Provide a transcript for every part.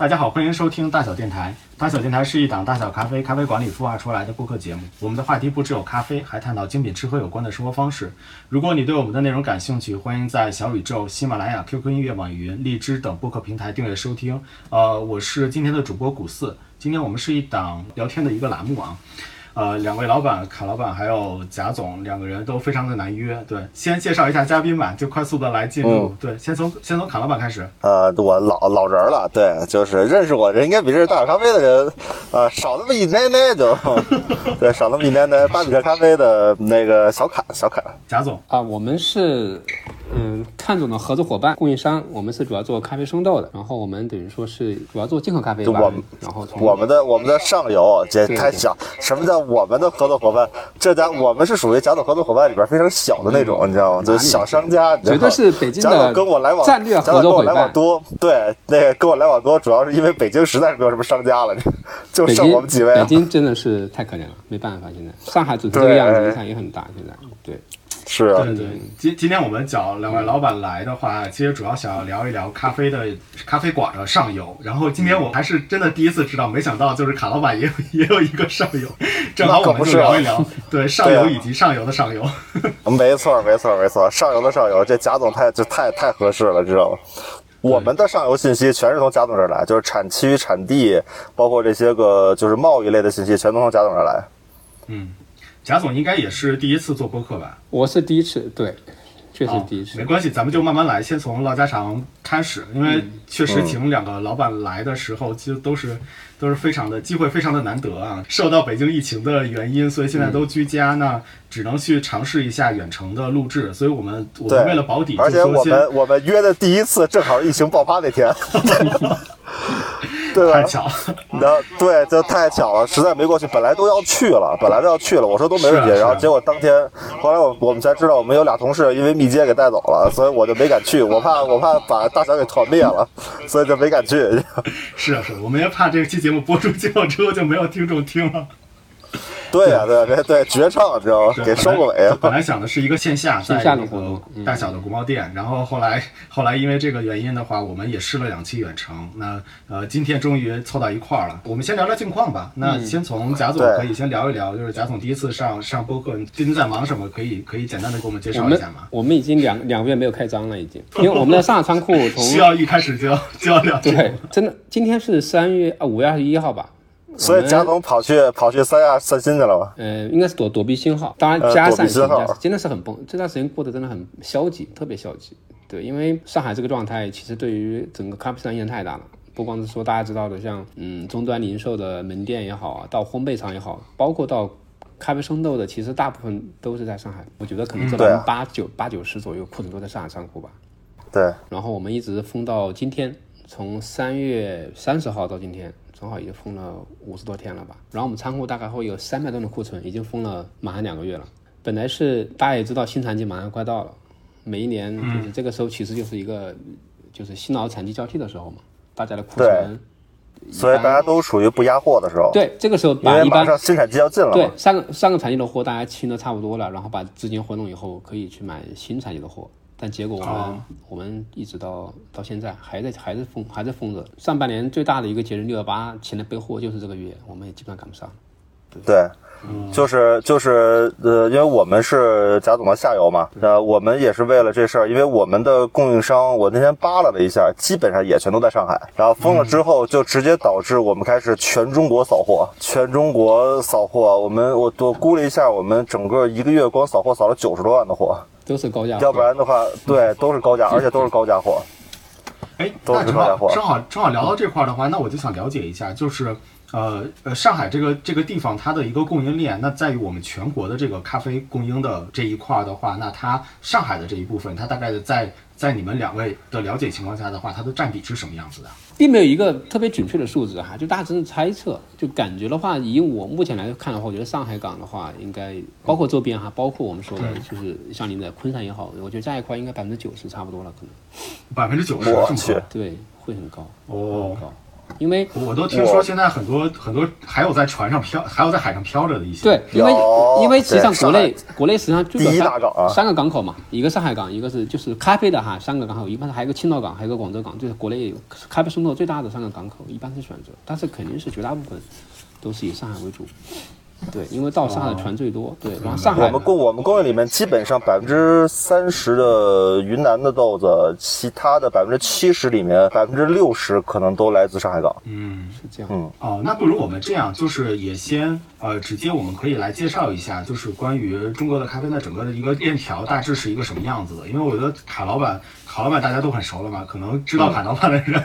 大家好，欢迎收听大小电台。大小电台是一档大小咖啡咖啡馆里孵化出来的播客节目。我们的话题不只有咖啡，还探讨精品吃喝有关的生活方式。如果你对我们的内容感兴趣，欢迎在小宇宙、喜马拉雅、QQ 音乐、网易云、荔枝等播客平台订阅收听。呃，我是今天的主播古四。今天我们是一档聊天的一个栏目啊。呃，两位老板卡老板还有贾总两个人都非常的难约。对，先介绍一下嘉宾吧，就快速的来进入。对，先从先从卡老板开始。呃，我老老人了，对，就是认识我人应该比认识大小咖啡的人，呃，少那么一奶奶就，对，少那么一奶奶。巴比特咖啡的那个小卡，小卡。贾总啊，我们是。嗯，看总的合作伙伴、供应商，我们是主要做咖啡生豆的，然后我们等于说是主要做进口咖啡吧。我们，然后我们的我们的上游，这太小。什么叫我们的合作伙伴？这家我们是属于贾总合作伙伴里边非常小的那种，你知道吗？就是小商家。绝对是北京的跟我来往战略合作伙伴。来往多，对，那个跟我来往多，主要是因为北京实在是没有什么商家了，就剩我们几位。北京真的是太可怜了，没办法，现在上海组成这个样子，影响也很大。现在，对。是啊，对对。今今天我们找两位老板来的话，其实主要想要聊一聊咖啡的咖啡馆的上游。然后今天我还是真的第一次知道，没想到就是卡老板也有 也有一个上游，正好我们就聊一聊，对上游以及上游的上游。没错没错没错，上游的上游，这贾总太就太太合适了，知道吗？我们的上游信息全是从贾总这儿来，就是产区、产地，包括这些个就是贸易类的信息，全都从贾总这儿来。嗯。贾总应该也是第一次做播客吧？我是第一次，对，确实第一次。没关系，咱们就慢慢来，先从唠家常开始。因为确实请两个老板来的时候，其实都是都是非常的机会，非常的难得啊。受到北京疫情的原因，所以现在都居家呢，只能去尝试一下远程的录制。所以我们我们为了保底，而且我们我们约的第一次正好疫情爆发那天。对太巧，那对，这太巧了，实在没过去。本来都要去了，本来都要去了，我说都没问题。然后结果当天，后来我我们才知道，我们有俩同事因为密接给带走了，所以我就没敢去。我怕我怕把大小给团灭了，所以就没敢去。是啊，是啊，我们也怕这期节目播出之后就没有听众听了。对呀，对对对，绝唱，知道吗？给收个尾。本来想的是一个线下，线下的活动，大小的国贸店。然后后来，后来因为这个原因的话，我们也试了两期远程。那呃，今天终于凑到一块儿了。我们先聊聊近况吧。那先从贾总可以先聊一聊，就是贾总第一次上上播客，最近在忙什么？可以可以简单的给我们介绍一下吗？我们已经两两个月没有开张了，已经，因为我们的上海仓库从需要一开始就要就要聊。对，真的，今天是三月啊五月二十一号吧。所以贾总跑去跑去三亚散心去了吧？呃，应该是躲躲避信号。当然加散心，真的是很崩。这段时间过得真的很消极，特别消极。对，因为上海这个状态，其实对于整个咖啡市场影响太大了。不光是说大家知道的，像嗯终端零售的门店也好啊，到烘焙厂也好，包括到咖啡生豆的，其实大部分都是在上海。我觉得可能这八九八九十左右库存都在上海仓库吧。对。然后我们一直封到今天，从三月三十号到今天。正好已经封了五十多天了吧，然后我们仓库大概会有三百吨的库存，已经封了马上两个月了。本来是大家也知道新产季马上快到了，每一年就是这个时候其实就是一个就是新老产季交替的时候嘛，大家的库存，所以大家都属于不压货的时候。对，这个时候把一般生产季要进了，对，上个上个产季的货大家清的差不多了，然后把资金回笼以后可以去买新产季的货。但结果我们我们一直到到现在还在还是封还在封着。上半年最大的一个节日六幺八前的备货就是这个月，我们也基本上赶不上。对，就是就是呃，因为我们是贾总的下游嘛，呃，我们也是为了这事儿，因为我们的供应商，我那天扒拉了一下，基本上也全都在上海。然后封了之后，就直接导致我们开始全中国扫货，全中国扫货。我们我我估了一下，我们整个一个月光扫货扫了九十多万的货。都是高价，要不然的话，对，都是高价，而且都是高价货。哎，那正好正好正好聊到这块的话，那我就想了解一下，就是呃呃，上海这个这个地方它的一个供应链，那在于我们全国的这个咖啡供应的这一块的话，那它上海的这一部分，它大概的在。在你们两位的了解情况下的话，它的占比是什么样子的？并没有一个特别准确的数字哈，就大家只是猜测。就感觉的话，以我目前来看的话，我觉得上海港的话，应该包括周边哈，包括我们说的，就是像您的昆山也好，我觉得这一块应该百分之九十差不多了，可能百分之九十，我去，对，会很高哦，高。因为我都听说现在很多很多还有在船上漂，还有在海上漂着的一些。对，因为因为实际上国内国内实际上就第一有三大港啊三个港口嘛，一个上海港，一个是就是咖啡的哈三个港口，一般是还有个青岛港，还有个广州港，就是国内咖啡渗透最大的三个港口，一般是选择，但是肯定是绝大部分都是以上海为主。对，因为到上海的船最多，对，然后上海我们供我们供应里面基本上百分之三十的云南的豆子，其他的百分之七十里面百分之六十可能都来自上海港。嗯，是这样。嗯哦，那不如我们这样，就是也先呃，直接我们可以来介绍一下，就是关于中国的咖啡的整个的一个链条大致是一个什么样子的。因为我觉得卡老板，卡老板大家都很熟了嘛，可能知道卡老板的人、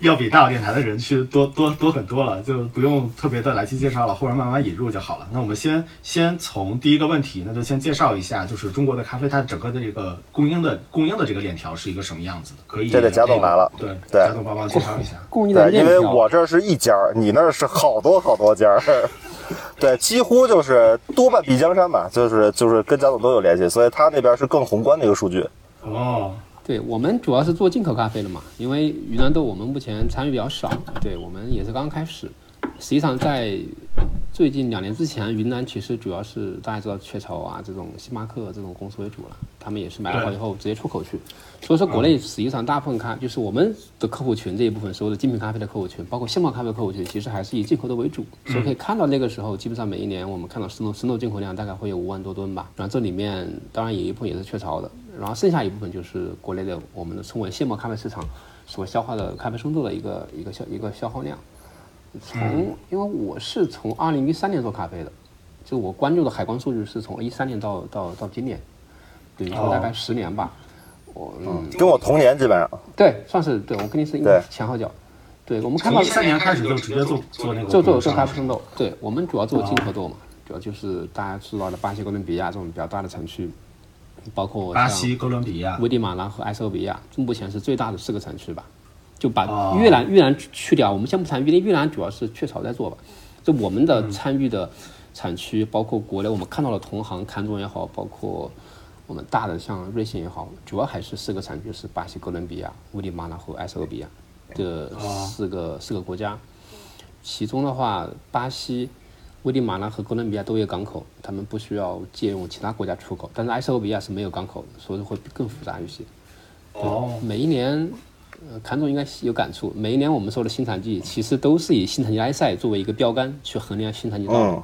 要比大小电台的人去多多多很多了，就不用特别的来去介绍了，或者慢慢引入就好了。那我们先先从第一个问题，那就先介绍一下，就是中国的咖啡它整个的这个供应的供应的这个链条是一个什么样子的？可以，这得贾总来了对，对贾总帮忙介绍一下。供应的对，链条，因为我这儿是一家儿，你那儿是好多好多家儿。对，几乎就是多半比江山吧，就是就是跟贾总都有联系，所以他那边是更宏观的一个数据。哦，对我们主要是做进口咖啡的嘛，因为云南豆我们目前参与比较少，对我们也是刚开始。实际上在最近两年之前，云南其实主要是大家知道雀巢啊这种星巴克这种公司为主了，他们也是买了好以后直接出口去。所以说国内实际上大部分咖就是我们的客户群这一部分所有的精品咖啡的客户群，包括现磨咖啡的客户群，其实还是以进口的为主。所以可以看到那个时候，基本上每一年我们看到生豆生豆进口量大概会有五万多吨吧。然后这里面当然有一部分也是雀巢的，然后剩下一部分就是国内的我们的称为现磨咖啡市场所消化的咖啡生豆的一个一个消一个消耗量。从因为我是从二零一三年做咖啡的，就我关注的海关数据是从一三年到到到今年，等于说大概十年吧。我嗯，跟我同年基本上。对，算是对我跟你是应该前后脚。对，我们看到从一三年开始就直接做做那个做做做咖啡生豆，对我们主要做进口豆嘛，主要就是大家知道的巴西、哥伦比亚这种比较大的产区，包括巴西、哥伦比亚。危地马拉和埃塞俄比亚，目前是最大的四个产区吧。就把哦越南越南去掉，我们先不谈越南，越南主要是雀巢在做吧。就我们嗯的参与的产区，包括国内我们看到的同行，看中也好，包括我们大的像瑞幸也好，主要还是四个产区是巴西、哥伦比亚、危地马拉和埃塞俄比亚这四个四个国家。其中的话，巴西、危地马拉和哥伦比亚都有港口，他们不需要借用其他国家出口，但是埃塞俄比亚是没有港口的，所以会更复杂一些。哦，每一年，呃，谭总应该有感触。每一年我们说的新产季，其实都是以新产季埃塞作为一个标杆去衡量新产季到了，嗯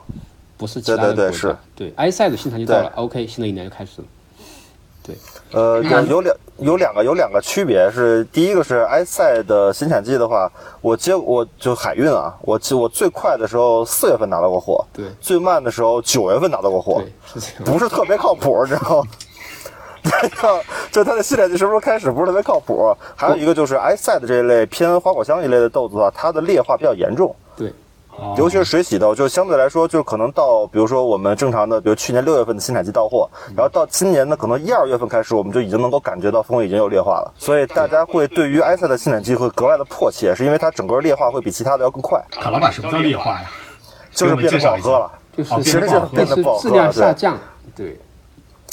不是其他的国家。对对对是对埃塞的新产季到了，OK，新的一年就开始了。对，呃，有有两有两个有两个区别是，第一个是埃塞的新产季的话，我接我就海运啊，我记我最快的时候四月份拿到过货，对最慢的时候九月份拿到过货，对，是。不是特别靠谱，你知道吗？这 个就它的新产季什么时候开始不是特别靠谱。还有一个就是埃塞的这一类偏花果香一类的豆子的话，它的裂化比较严重。对，哦尤其是水洗豆，就相对来说，就可能到，比如说我们正常的，比如去年六月份的新产季到货，然后到今年呢，可能一二月份开始，我们就已经能够感觉到风味已经有裂化了，所以大家会对于埃塞的新产季会格外的迫切，是因为它整个裂化会比其他的要更快，卡老板什么叫劣化呀？就是变得不好喝了，就是哦其实就是变得不好喝了，质量下对。降。对，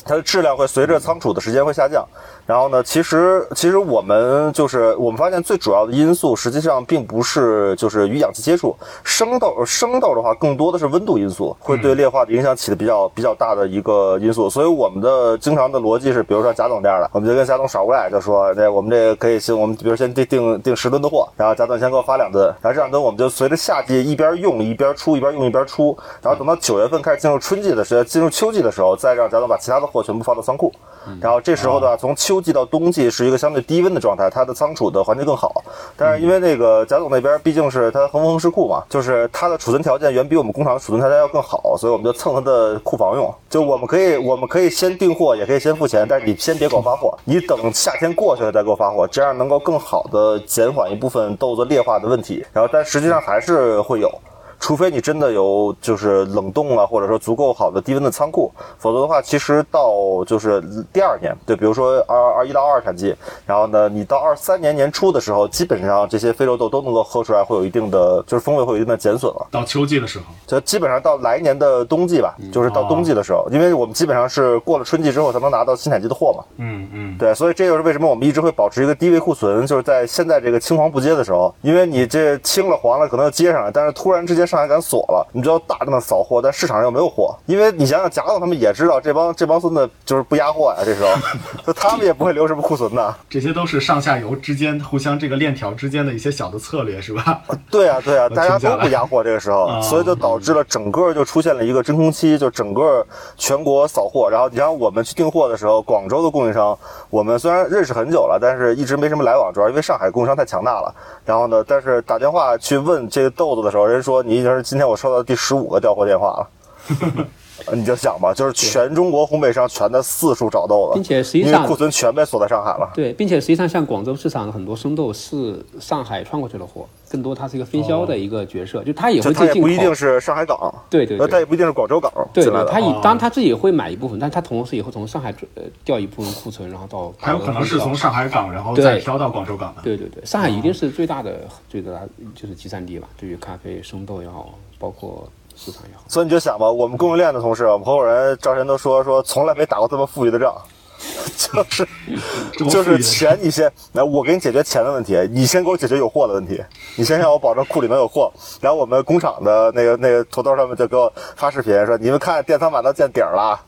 它的质量会随着仓储的时间会下降。然后呢，其实其实我们就是我们发现最主要的因素，实际上并不是就是与氧气接触。生豆生豆的话，更多的是温度因素，会对裂化的影响起的比较比较大的一个因素。所以我们的经常的逻辑是，比如说贾总这样的，我们就跟贾总耍过来，就说这我们这可以先我们比如先订订订十吨的货，然后贾总先给我发两吨，然后这两吨我们就随着夏季一边用一边出，一边用一边出，然后等到九月份开始进入春季的时候，进入秋季的时候，再让贾总把其他的货全部放到仓库。然后这时候的话，从秋季到冬季是一个相对低温的状态，它的仓储的环境更好。但是因为那个贾总那边毕竟是它恒丰市库嘛，就是它的储存条件远比我们工厂的储存条件要更好，所以我们就蹭它的库房用。就我们可以我们可以先订货，也可以先付钱，但是你先别给我发货，你等夏天过去了再给我发货，这样能够更好的减缓一部分豆子裂化的问题。然后但实际上还是会有。除非你真的有就是冷冻啊，或者说足够好的低温的仓库，否则的话，其实到就是第二年，对，比如说二二一到二产季，然后呢，你到二三年年初的时候，基本上这些非洲豆都能够喝出来，会有一定的就是风味会有一定的减损了。到秋季的时候，就基本上到来年的冬季吧，就是到冬季的时候，因为我们基本上是过了春季之后才能拿到新产季的货嘛。嗯嗯，对，所以这就是为什么我们一直会保持一个低位库存，就是在现在这个青黄不接的时候，因为你这青了黄了可能要接上来，但是突然之间上海敢锁了，你知道大量的扫货，但市场上又没有货，因为你想想贾总他们也知道这帮这帮孙子就是不压货呀，这时候，就他们也不会留什么库存的。这些都是上下游之间互相这个链条之间的一些小的策略，是吧？对啊，对啊，大家都不压货这个时候，所以就导致了整个就出现了一个真空期，就整个全国扫货。然后你像我们去订货的时候，广州的供应商，我们虽然认识很久了，但是一直没什么来往，主要因为上海供应商太强大了。然后呢，但是打电话去问这个豆子的时候，人说你已经是今天我收到第十五个调货电话了。你就想吧，就是全中国烘焙商全在四处找豆子，并且实际上库存全被锁在上海了。对，并且实际上像广州市场很多生豆是上海串过去的货，更多它是一个分销的一个角色，就它也会它也不一定是上海港，对对，它也不一定是广州港对对，它以当然它自己会买一部分，但它同时也会从上海呃调一部分库存，然后到还有可能是从上海港然后再挑到广州港的。对对对，上海一定是最大的最大就是集散地吧，对于咖啡生豆也好，包括。市场也好，所以你就想吧，我们供应链的同事，我们合伙人赵晨都说说，从来没打过这么富裕的仗，就是就是钱你先，来我给你解决钱的问题，你先给我解决有货的问题，你先让我保证库里能有货，然后我们工厂的那个那个土豆他们就给我发视频说，你们看电仓板都见底儿了，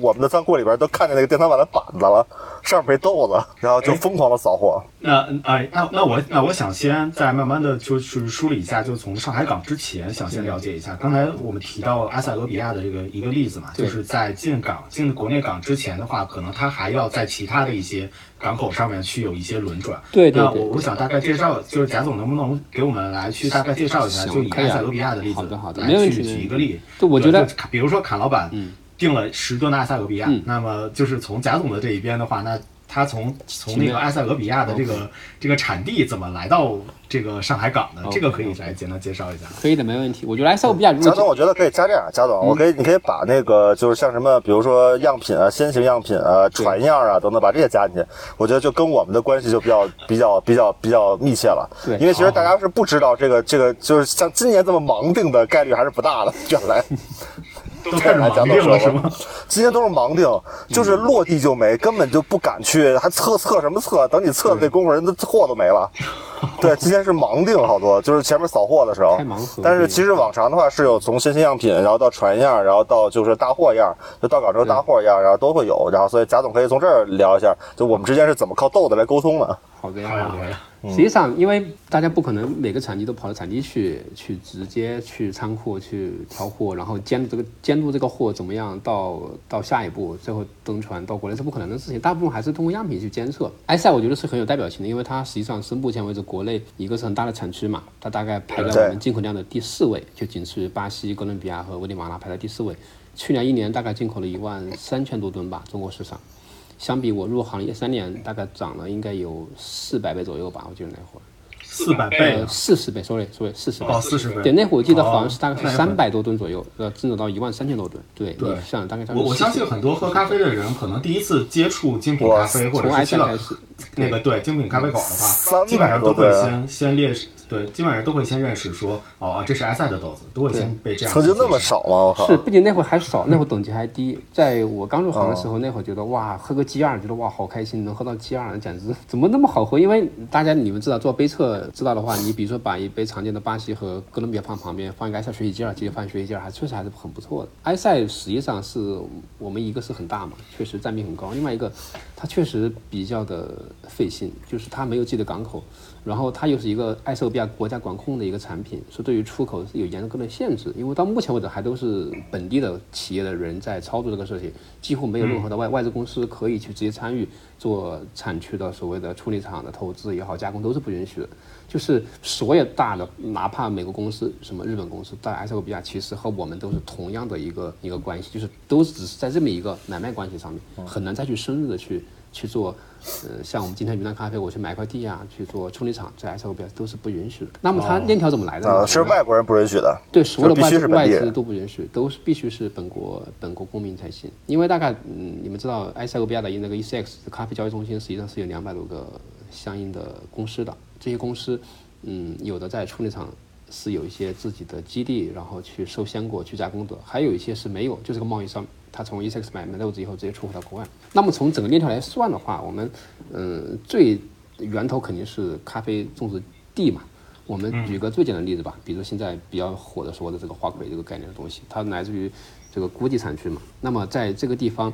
我们的仓库里边都看见那个电仓板的板子了。上面没豆子，然后就疯狂的扫货。那哎，那那我那我想先再慢慢的就是梳理一下，就从上海港之前想先了解一下。刚才我们提到埃塞俄比亚的这个一个例子嘛，就是在进港进国内港之前的话，可能它还要在其他的一些港口上面去有一些轮转。对对。那我我想大概介绍，就是贾总能不能给我们来去大概介绍一下，就以埃塞俄比亚的例子来去举一个例。就我觉得，比如说卡老板，嗯。订了十吨的埃塞俄比亚，那么就是从贾总的这一边的话，那他从从那个埃塞俄比亚的这个这个产地怎么来到这个上海港的？这个可以来简单介绍一下。可以的，没问题。我觉得埃塞俄比亚，贾总，我觉得可以加这样。贾总，我可以，你可以把那个就是像什么，比如说样品啊、先行样品啊、船样啊等等，把这些加进去。我觉得就跟我们的关系就比较比较比较比较密切了。对，因为其实大家是不知道这个这个，就是像今年这么盲定的概率还是不大的，原来。都开始盲定了是吗？今天都是盲定，就是落地就没，根本就不敢去，还测测什么测？等你测的那功夫，人的货都没了。对，今天是盲定好多，就是前面扫货的时候。但是其实往常的话是有从新鲜样品，然后到船样，然后到就是大货样，就到港之后大货样，然后都会有。然后所以贾总可以从这儿聊一下，就我们之间是怎么靠豆子来沟通的。好的呀，好的呀。实际上，因为大家不可能每个产地都跑到产地去，去直接去仓库去调货，然后监督这个监督这个货怎么样，到到下一步最后登船到国内是不可能的事情。大部分还是通过样品去监测。埃塞我觉得是很有代表性的，因为它实际上是目前为止国内一个是很大的产区嘛，它大概排在我们进口量的第四位，就仅次于巴西、哥伦比亚和危地马拉排在第四位。去年一年大概进口了一万三千多吨吧，中国市场。相比我入行业三年，大概涨了应该有四百倍左右吧，我记得那会儿。四百倍，四十倍，sorry，sorry，四十倍。哦，四十倍。对，那会儿我记得好像是大概是三百多吨左右，呃，增长到一万三千多吨。对，对，像大概。我我相信很多喝咖啡的人，可能第一次接触精品咖啡或者是去了那个对精品咖啡馆的话，基本上都会先先列。对，基本上都会先认识说，哦，这是埃塞的豆子，都会先被这样。曾经那么少吗？我靠！是，不仅那会儿还少，那会儿等级还低。在我刚入行的时候，那会儿觉得哇，喝个 G 二，觉得哇，好开心，能喝到 G 二，简直怎么那么好喝？因为大家你们知道做杯测知道的话，你比如说把一杯常见的巴西和哥伦比亚放旁边，放一个埃塞水洗机二，其实放水洗机二还确实还是很不错的。埃塞实际上是我们一个是很大嘛，确实占比很高；另外一个，它确实比较的费心，就是它没有自己的港口。然后它又是一个埃塞俄比亚国家管控的一个产品，所以对于出口是有严格的限制。因为到目前为止还都是本地的企业的人在操作这个事情，几乎没有任何的外外资公司可以去直接参与做产区的所谓的处理厂的投资也好，加工都是不允许的。就是所有大的，哪怕美国公司、什么日本公司在埃塞俄比亚，其实和我们都是同样的一个一个关系，就是都只是在这么一个买卖关系上面，很难再去深入的去去做。呃，像我们今天云南咖啡，我去买块地啊，去做处理厂，在 S O B 都是不允许的。那么它链条怎么来的呢？是外国人不允许的。对，所有的外资都不允许，都是必须是本国本国公民才行。因为大概嗯，你们知道埃塞俄比亚的那个 ECX 咖啡交易中心，实际上是有两百多个相应的公司的。这些公司，嗯，有的在处理厂是有一些自己的基地，然后去收鲜果去加工的，还有一些是没有，就是个贸易商，他从 ECX 买买豆子以后直接出口到国外。那么从整个链条来算的话，我们嗯最源头肯定是咖啡种植地嘛。我们举个最简单的例子吧，比如现在比较火的说的这个花魁这个概念的东西，它来自于这个估计产区嘛。那么在这个地方，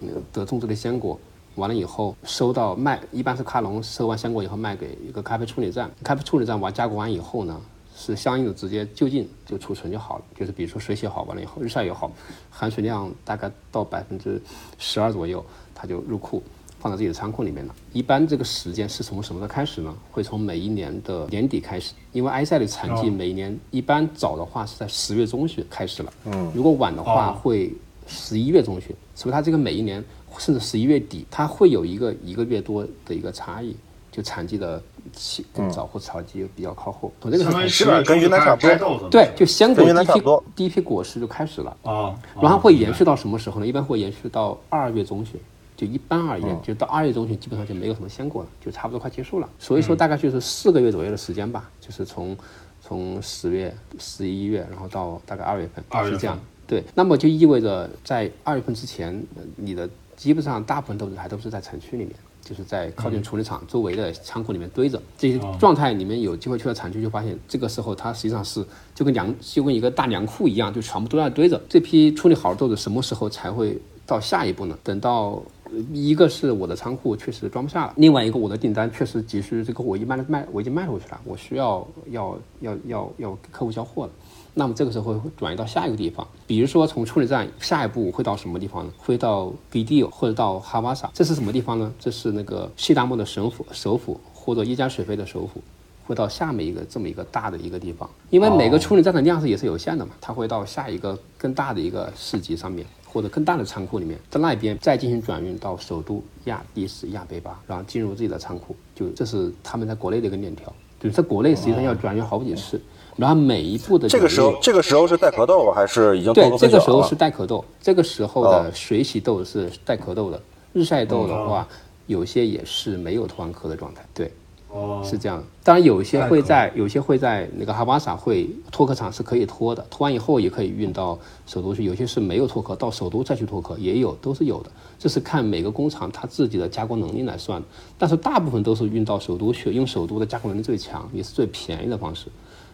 呃的种植的鲜果，完了以后收到卖，一般是卡农收完鲜果以后卖给一个咖啡处理站，咖啡处理站完加工完以后呢，是相应的直接就近就储存就好了。就是比如说水洗好完了以后，日晒也好，含水量大概到百分之十二左右，它就入库。放在自己的仓库里面了。一般这个时间是从什么时候开始呢？会从每一年的年底开始，因为埃塞的产季每一年一般早的话是在十月中旬开始了，嗯，如果晚的话会十一月中旬，所以它这个每一年甚至十一月底，它会有一个一个月多的一个差异，就产季的起更早或草季比较靠后。从这个时候开始相当于十月跟云南差不多。对，就鲜果第一批第一批果实就开始了。啊，然后会延续。到什么时候呢？一般会延续到二月中旬。就一般而言，就到二月中旬，基本上就没有什么鲜果了，就差不多快结束了。所以说大概就是四个月左右的时间吧，就是从从十月、十一月，然后到大概二月份，是这样。对，那么就意味着在二月份之前，呃你的基本上大部分豆子还都是在城区里面，就是在靠近处理厂周围的仓库里面堆着。这些状态你们有机会去到产区，就发现这个时候它实际上是就跟粮就跟一个大粮库一样，就全部都在堆着。这批处理好的豆子什么时候才会到下一步呢？等到呃一个是我的仓库确实装不下了，另外一个我的订单确实急需这个我已经卖了卖我已经卖出去了，我需要要要要要给客户交货了。那么这个时候会转移到下一个地方，比如说从处理站下一步会到什么地方呢？会到 Bidio 或者到哈瓦萨，这是什么地方呢？这是那个西达莫的省府首府或者伊加水费的首府。会到下面一个这么一个大的一个地方，因为每个处理站的量是也是有限的嘛，它会到下一个更大的一个市集上面，或者更大的仓库里面，在那边再进行转运到首都亚的士、亚贝巴，然后进入自己的仓库，就这是他们在国内的一个链条，就是在国内实际上要转运好几次，然后每一步的这个时候，这个时候是带壳豆还是已经对，这个时候是是带壳豆，这个时候哦。的水洗豆是带壳豆的，日晒豆的话，有些也是没有脱完壳的状态，对。哦，是这样。当然，有一些会在有些会在那个哈巴萨会脱壳厂是可以脱的，脱完以后也可以运到首都去。有些是没有脱壳，到首都再去脱壳也有，都是有的。这是看每个工厂它自己的加工能力来算的。但是大部分都是运到首都去，因为首都的加工能力最强，也是最便宜的方式。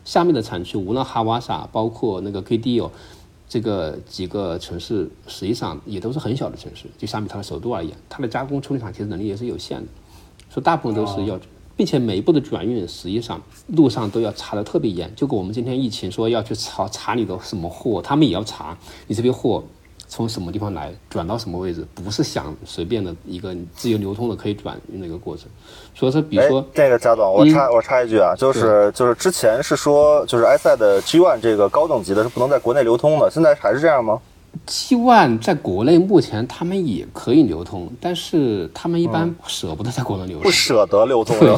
下面的产区，无论哈瓦萨，包括那个 KDO，这个几个城市实际上也都是很小的城市，就相比它的首都而言，它的加工处理厂其实能力也是有限的。所以大部分都是要，并且每一步的转运实际上路上都要查的特别严，就跟我们今天疫情说要去查查你的什么货，他们也要查你这批货从什么地方来，转到什么位置，不是想随便的一个自由流通的可以转运的一个过程。所以说，比如说，，这个贾总，我插我插一句啊，就是就是之前是说，就是埃塞的 G One 这个高等级的是不能在国内流通的，现在还是这样吗？G One 在国内目前他们也可以流通，但是他们一般舍不得在国内流通不。舍得流通对，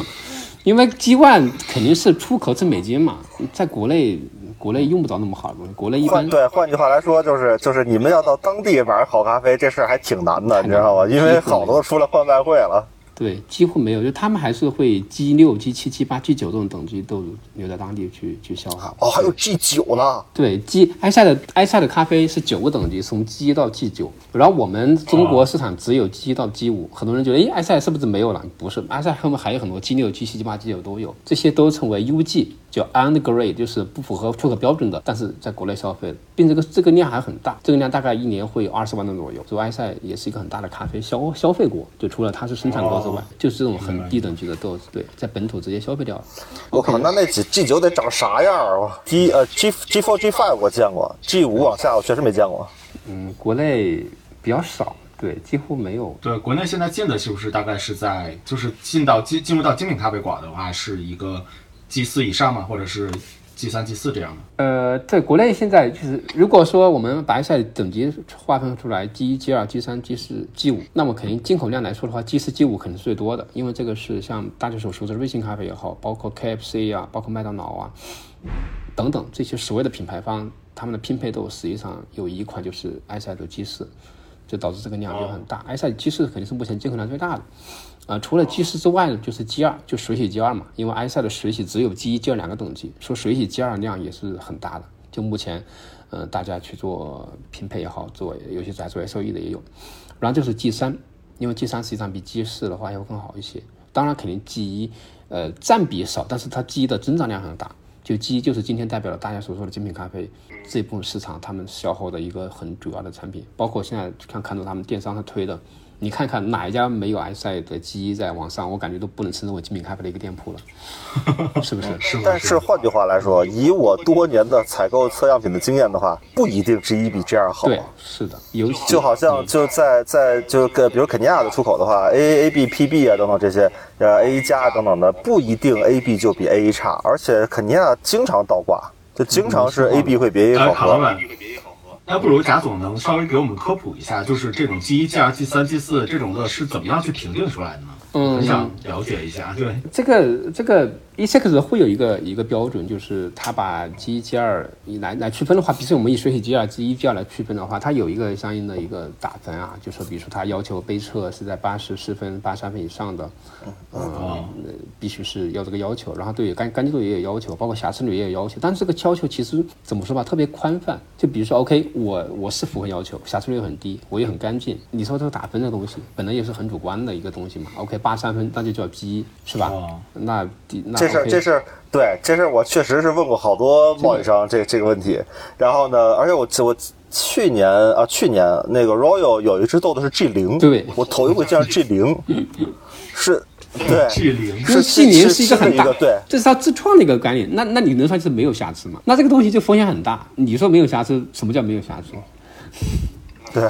因为 G One 肯定是出口挣美金嘛，在国内国内用不着那么好的东西，国内一般对，换句话来说，就是就是你们要到当地买好咖啡，这事儿还挺难的，你知道吗？因为好多出来换外汇了。对几乎没有，就他们还是会 G 六、G 七、G 八、G 九这种等级都留在当地去去消化。哦，还有 G 九呢，对，G 埃塞的埃塞的咖啡是九个等级，从 G 到 G 九，然后我们中国市场只有 G 到 G 五，很多人觉得，哎，埃塞是不是没有了？不是，埃塞后面还有很多 G 六、G 七、G 八、G 九都有，这些都称为 UG，叫 ungrade，就是不符合出口标准的，但是在国内消费，并这个这个量还很大，这个量大概一年会有二十万吨左右，所以埃塞也是一个很大的咖啡消消费国，就除了它是生产国之外，就是这种很低等级的豆子，对，在本土直接消费掉了。我靠，那那 G G 九得长啥样啊？G 呃 G G four G five 我见过，G 五往下我确实没见过。嗯，国内比较少，对，几乎没有。对，国内现在进的是不是大概是在就是进到进进入到精品咖啡馆的话，是一个 G 四以上嘛？或者是 G 三、G 四这样的？呃，在国内现在就是，如果说我们把赛等级划分出来，G 一、G 二、G 三、G 四、G 五，那么肯定进口量来说的话，G 四、G 五肯定是最多的，因为这个是像大家所熟知的瑞幸咖啡也好，包括 KFC 啊，包括麦当劳啊等等这些所谓的品牌方，他们的拼配豆实际上有一款就是埃塞的 G 四，就导致这个量就很大。埃塞 G 四肯定是目前进口量最大的。啊，除了 G 四之外呢，就是 G 二，就水洗 G 二嘛。因为埃塞的水洗只有 G 一、G 二两个等级，说水洗 G 二量也是很大的。就目前，呃，大家去做拼配也好，做尤其在做 S O E 的也有。然后就是 G 三，因为 G 三实际上比 G 四的话要更好一些。当然，肯定 G 一，呃，占比少，但是它 G 一的增长量很大。就 G 一就是今天代表了大家所说的精品咖啡这部分市场，他们消耗的一个很主要的产品。包括现在看看到他们电商他推的。你看看哪一家没有埃塞的机在网上，我感觉都不能称之为精品咖啡的一个店铺了，是不是？是。但是换句话来说，以我多年的采购测样品的经验的话，不一定 G 一比 G 二好。对，是的。尤其就好像就在在就个比如肯尼亚的出口的话，A A A B P B 啊等等这些，呃 A 加等等的，不一定 A B 就比 A 差，而且肯尼亚经常倒挂，就经常是 A B 会比 A 好喝。那不如贾总能稍微给我们科普一下，就是这种 G 一、G 二、G 三、G 四这种的是怎么样去评定出来的呢？嗯，很想了解一下。对，这个这个。E s x 会有一个一个标准，就是它把 G 一、G 二来来区分的话，比如说我们以水洗 G 二、G 一、G 二来区分的话，它有一个相应的一个打分啊，就说比如说它要求杯测是在八十四分、八三分以上的，嗯，必须是要这个要求。然后对干干净度也有要求，包括瑕疵率也有要求。但是这个要求其实怎么说吧，特别宽泛。就比如说 OK，我我是符合要求，瑕疵率很低，我也很干净。你说这个打分的东西本来也是很主观的一个东西嘛。OK，八三分那就叫 G 一，是吧？那那。这事儿这事儿对这事儿我确实是问过好多贸易商这这个问题，然后呢，而且我我去年啊去年那个 Royal 有一只豆子是 G 零，对我头一回见 G 零，是对 G 零，是 G 零是一个很大，对，这是他自创的一个概念，那那你能说是没有瑕疵吗？那这个东西就风险很大。你说没有瑕疵，什么叫没有瑕疵？对。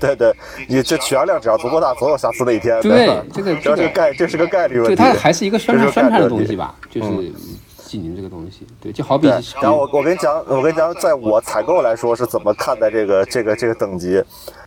对对，你这取样量只要足够大，总有瑕疵那一天。对，这个这个概，这是个概率问题。对，它还是一个宣传宣传的东西吧，就是济宁这个东西。对，就好比。然后我我跟你讲，我跟你讲，在我采购来说是怎么看待这个这个这个等级。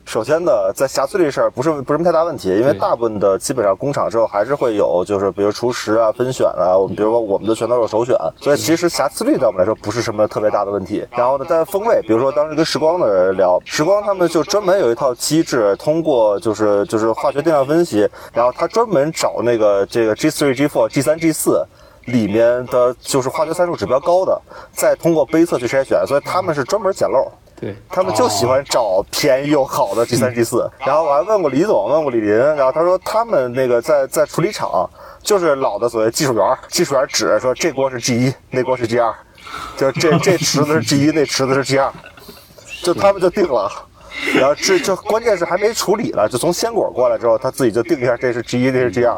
首先呢，在瑕疵率事儿不是不是什么太大问题，因为大部分的基本上工厂之后还是会有，就是比如厨师啊、分选啊，我们比如说我们的全都是首选，所以其实瑕疵率对我们来说不是什么特别大的问题。然后呢，在风味，比如说当时跟时光的人聊，时光他们就专门有一套机制，通过就是就是化学定量分析，然后他专门找那个这个 G3、G4、G3、G4 里面的就是化学参数指标高的，再通过杯测去筛选，所以他们是专门捡漏。对。他们就喜欢找便宜又好的 G 三 G 四，然后我还问过李总，问过李林，然后他说他们那个在在处理厂就是老的所谓技术员，技术员指说这锅是 G 一，那锅是 G 二，就这 这池子是 G 一，那池子是 G 二，就他们就定了，然后这就关键是还没处理了，就从鲜果过来之后，他自己就定一下这是 G 一，那是 G 二。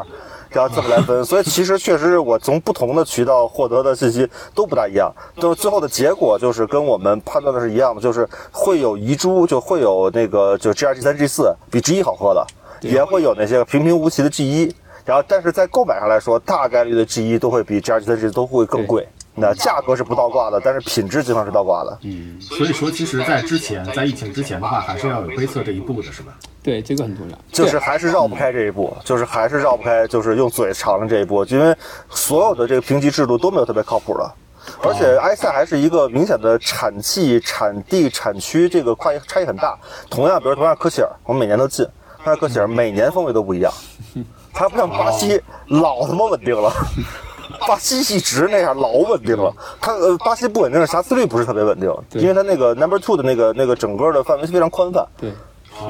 要这么来分，所以其实确实我从不同的渠道获得的信息都不大一样，就最后的结果就是跟我们判断的是一样的，就是会有遗珠，就会有那个就 G 二、G 三、G 四比 G 一好喝的，也会有那些平平无奇的 G 一，然后但是在购买上来说，大概率的 G 一都会比 G 二、G 三、G 四都会更贵。那价格是不倒挂的，但是品质基本上是倒挂的。嗯，所以说，其实，在之前，在疫情之前的话，还是要有杯测这一步的，是吧？对，这个很重要。就是还是绕不开这一步，就是还是绕不开，就是用嘴尝了这一步，因为所有的这个评级制度都没有特别靠谱的，而且埃塞还是一个明显的产气、产地、产区这个跨差异很大。同样，比如同样科希尔，我们每年都进，但是科希尔每年风味都不一样，它不像巴西老他妈稳定了。巴西一直那样老稳定了，它呃巴西不稳定，瑕疵率不是特别稳定，因为它那个 number two 的那个那个整个的范围非常宽泛，对，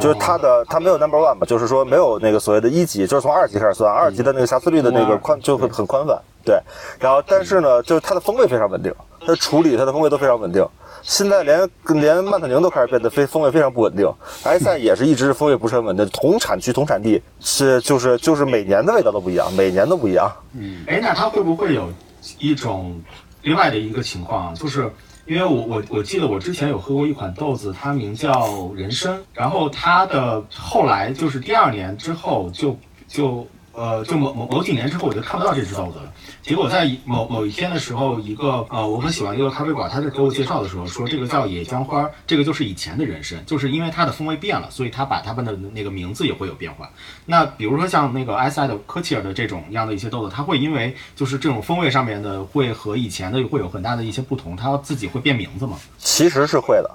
就是它的它没有 number one 吧，就是说没有那个所谓的一级，就是从二级开始算，二级的那个瑕疵率的那个宽就会很宽泛，对，然后但是呢，就是它的风味非常稳定，它处理它的风味都非常稳定。现在连连曼特宁都开始变得非风味非常不稳定，埃塞也是一直风味不是很稳定。同产区同产地是就是就是每年的味道都不一样，每年都不一样。嗯，哎，那它会不会有一种另外的一个情况，就是因为我我我记得我之前有喝过一款豆子，它名叫人参，然后它的后来就是第二年之后就就呃就某某某几年之后我就看不到这只豆子了。结果在某某一天的时候，一个呃我很喜欢一个咖啡馆，他在给我介绍的时候说，这个叫野姜花，这个就是以前的人参，就是因为它的风味变了，所以他把他们的那个名字也会有变化。那比如说像那个埃塞的科切尔的这种样的一些豆子，它会因为就是这种风味上面的会和以前的会有很大的一些不同，它自己会变名字吗？其实是会的。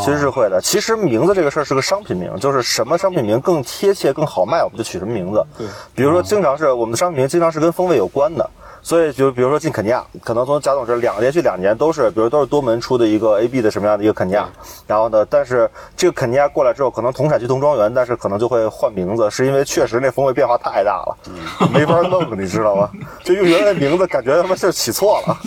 其实是会的。其实名字这个事儿是个商品名，就是什么商品名更贴切、更好卖，我们就取什么名字。对，比如说，经常是我们的商品名经常是跟风味有关的。所以就比如说进肯尼亚，可能从贾总这两连续两年都是，比如都是多门出的一个 A B 的什么样的一个肯尼亚。然后呢，但是这个肯尼亚过来之后，可能同产区同庄园，但是可能就会换名字，是因为确实那风味变化太大了，没法弄，你知道吗？就用原来名字，感觉他妈是起错了。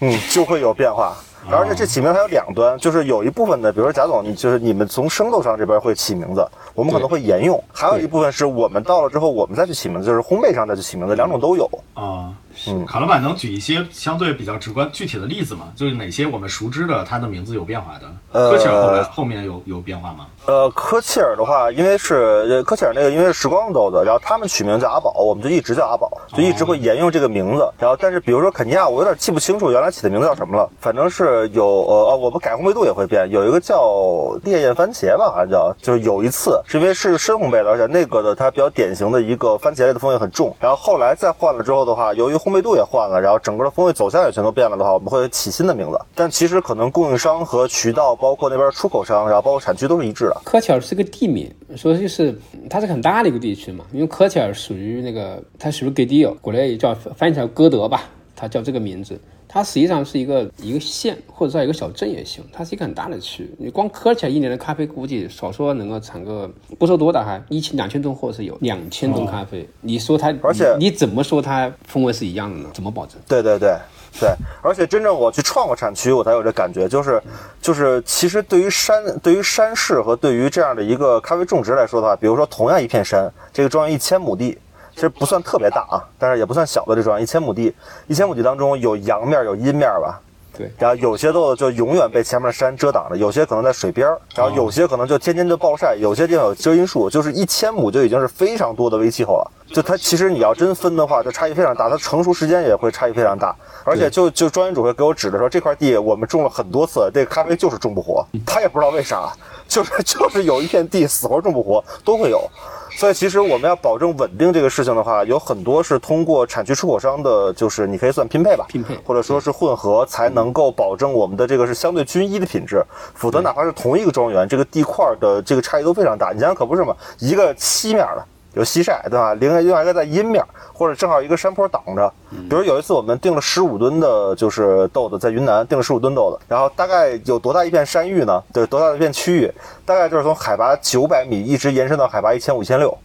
嗯，就会有变化。而且这起名还有两端，就是有一部分的，比如说贾总，你就是你们从生豆上这边会起名字，我们可能会沿用；还有一部分是我们到了之后，我们再去起名字，就是烘焙上再去起名字，两种都有啊。嗯，卡老板能举一些相对比较直观具体的例子吗？就是哪些我们熟知的它的名字有变化的？科切尔后来后面有有变化吗？呃，科切尔的话，因为是科切尔那个，因为是时光豆子，然后他们取名叫阿宝，我们就一直叫阿宝，就一直会沿用这个名字。然后，但是比如说肯尼亚，我有点记不清楚原来起的名字叫什么了，反正是有呃呃，我们改烘焙度也会变，有一个叫烈焰番茄吧，好像叫，就是有一次是因为是深烘焙的，而且那个的它比较典型的一个番茄类的风味很重。然后后来再换了之后的话，由于烘焙度也换了，然后整个的风味走向也全都变了的话，我们会起新的名字。但其实可能供应商和渠道，包括那边出口商，然后包括产区都是一致的。科切尔是个地名，说就是它是很大的一个地区嘛。因为科切尔属于那个，它属于格迪尔，国内叫翻译成歌德吧，它叫这个名字。它实际上是一个一个县，或者说一个小镇也行。它是一个很大的区，你光科起来一年的咖啡估计少说能够产个不说多的哈，一千两千吨货是有，两千吨咖啡。你说它，而且你怎么说它风味是一样的呢？怎么保证？对对对对，而且真正我去创过产区，我才有这感觉，就是就是其实对于山对于山势和对于这样的一个咖啡种植来说的话，比如说同样一片山，这个庄园一千亩地。其实不算特别大啊，但是也不算小的这庄园，一千亩地，一千亩地当中有阳面有阴面吧？对。然后有些豆子就永远被前面的山遮挡着，有些可能在水边儿，然后有些可能就天天就暴晒，有些地方有遮阴树，就是一千亩就已经是非常多的微气候了。就它其实你要真分的话，就差异非常大，它成熟时间也会差异非常大。而且就就庄园主会给我指的说，这块地我们种了很多次，这个咖啡就是种不活，他也不知道为啥，就是就是有一片地死活种不活，都会有。所以，其实我们要保证稳定这个事情的话，有很多是通过产区出口商的，就是你可以算拼配吧，拼配，或者说是混合，才能够保证我们的这个是相对均一的品质。否则，哪怕是同一个庄园，这个地块的这个差异都非常大。你想想，可不是嘛？一个七面的。有西晒，对吧？另外另外一个在阴面，或者正好一个山坡挡着。比如有一次我们订了十五吨的，就是豆子，在云南订了十五吨豆子，然后大概有多大一片山域呢？对，多大的一片区域？大概就是从海拔九百米一直延伸到海拔一千五、千六，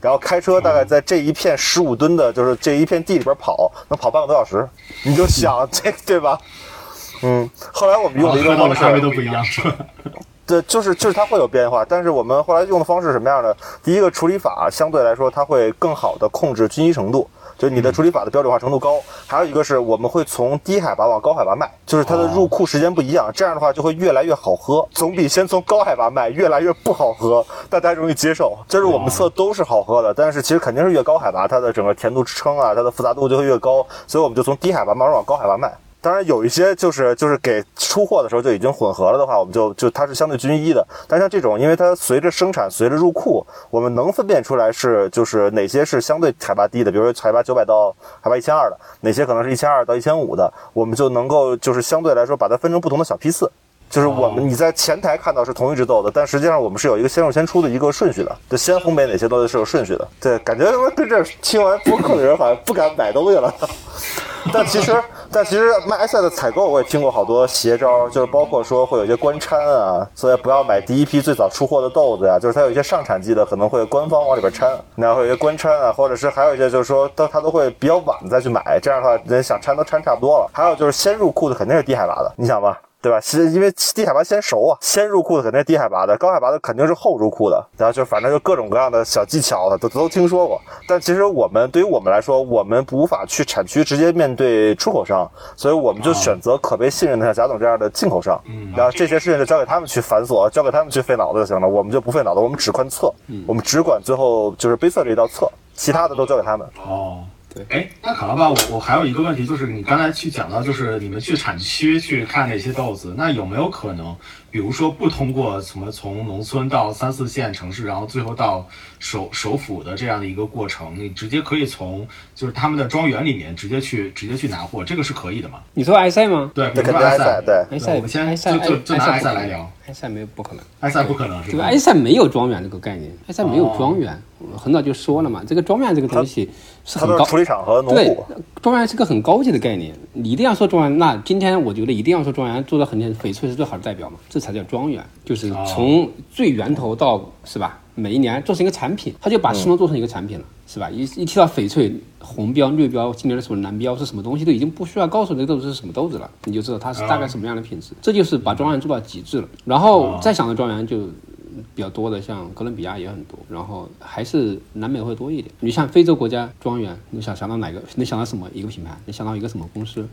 然后开车大概在这一片十五吨的，就是这一片地里边跑，能跑半个多小时。你就想这对吧？嗯，后来我们用了一个到的咖啡都不一样。对，就是就是它会有变化，但是我们后来用的方式什么样的？第一个处理法相对来说，它会更好的控制均一程度，就你的处理法的标准化程度高。还有一个是我们会从低海拔往高海拔卖，就是它的入库时间不一样，这样的话就会越来越好喝，总比先从高海拔卖越来越不好喝，大家容易接受。就是我们测都是好喝的，但是其实肯定是越高海拔，它的整个甜度支撑啊，它的复杂度就会越高，所以我们就从低海拔慢慢往高海拔卖。当然有一些就是就是给出货的时候就已经混合了的话，我们就就它是相对均一的。但像这种，因为它随着生产随着入库，我们能分辨出来是就是哪些是相对海拔低的，比如说海拔九百到海拔一千二的，哪些可能是一千二到一千五的，我们就能够就是相对来说把它分成不同的小批次。就是我们你在前台看到是同一只豆子，但实际上我们是有一个先入先出的一个顺序的，就先烘焙哪些东西是有顺序的。对，感觉他妈跟这听完播客的人好像不敢买东西了。但其实，但其实卖埃塞的采购我也听过好多邪招，就是包括说会有一些官掺啊，所以不要买第一批最早出货的豆子呀。就是它有一些上产季的可能会官方往里边掺，然后有些官掺啊，或者是还有一些就是说都它都会比较晚再去买，这样的话人想掺都掺差不多了。还有就是先入库的肯定是低海拔的，你想吧。对吧？其实因为低海拔先熟啊，先入库的肯定是低海拔的，高海拔的肯定是后入库的。然后就反正就各种各样的小技巧的都都听说过。但其实我们对于我们来说，我们无法去产区直接面对出口商，所以我们就选择可被信任的像贾总这样的进口商。嗯然后这些事情就交给他们去繁琐，交给他们去费脑子就行了。我们就不费脑子，我们只管测，我们只管最后就是杯测这一道测，其他的都交给他们。哦。对，哎，那卡拉巴，我我还有一个问题，就是你刚才去讲到，就是你们去产区去看那些豆子，那有没有可能，比如说不通过什么从农村到三四线城市，然后最后到首首府的这样的一个过程，你直接可以从就是他们的庄园里面直接去直接去拿货，这个是可以的吗？你说埃塞吗？对，比如肯定埃塞，对，埃塞我们先埃塞就就就拿埃塞来聊，埃塞没有不可能。埃塞不可能是吧？埃塞没有庄园这个概念，埃塞没有庄园，我很早就说了嘛，这个庄园这个东西是很高它都是处理厂和农对户。，庄园是个很高级的概念。你一定要说庄园，那今天我觉得一定要说庄园做的很翡翠是最好的代表嘛，这才叫庄园，就是从最源头到是吧？每一年做成一个产品，他就把石农做成一个产品了，是吧？一一提到翡翠，红标、绿标，今年的什么蓝标是什么东西，都已经不需要告诉你这个豆子是什么豆子了，你就知道它是大概什么样的品质。这就是把庄园做到极致了。然后再想到庄园就比较多的，像哥伦比亚也很多，然后还是南美会多一点。你像非洲国家庄园，你想想到哪个？能想到什么一个品牌？能想到一个什么公司？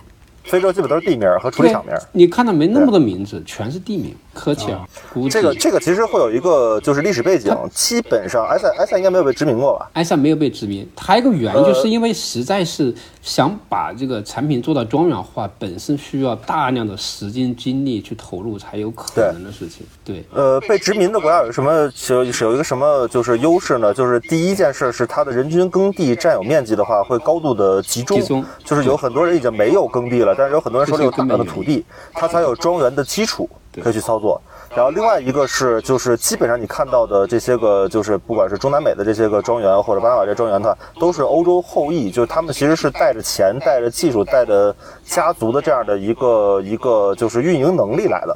非洲基本都是地名和处理厂名。你看到没那么多名字，全是地名，科乔、啊、古这个。这个其实会有一个就是历史背景，基本上埃塞埃塞应该没有被殖民过吧？埃塞没有被殖民，它还有一个原因，就是因为实在是想把这个产品做到庄园化，本身需要大量的时间精力去投入才有可能的事情。对，呃，被殖民的国家有什么有是有一个什么就是优势呢？就是第一件事是它的人均耕地占有面积的话会高度的集中，集中就是有很多人已经没有耕地了，但是有很多人手里有大量的土地，它才有庄园的基础可以去操作。然后另外一个是，就是基本上你看到的这些个，就是不管是中南美的这些个庄园，或者巴拿马这庄园，它都是欧洲后裔，就是他们其实是带着钱、带着技术、带着家族的这样的一个一个就是运营能力来的。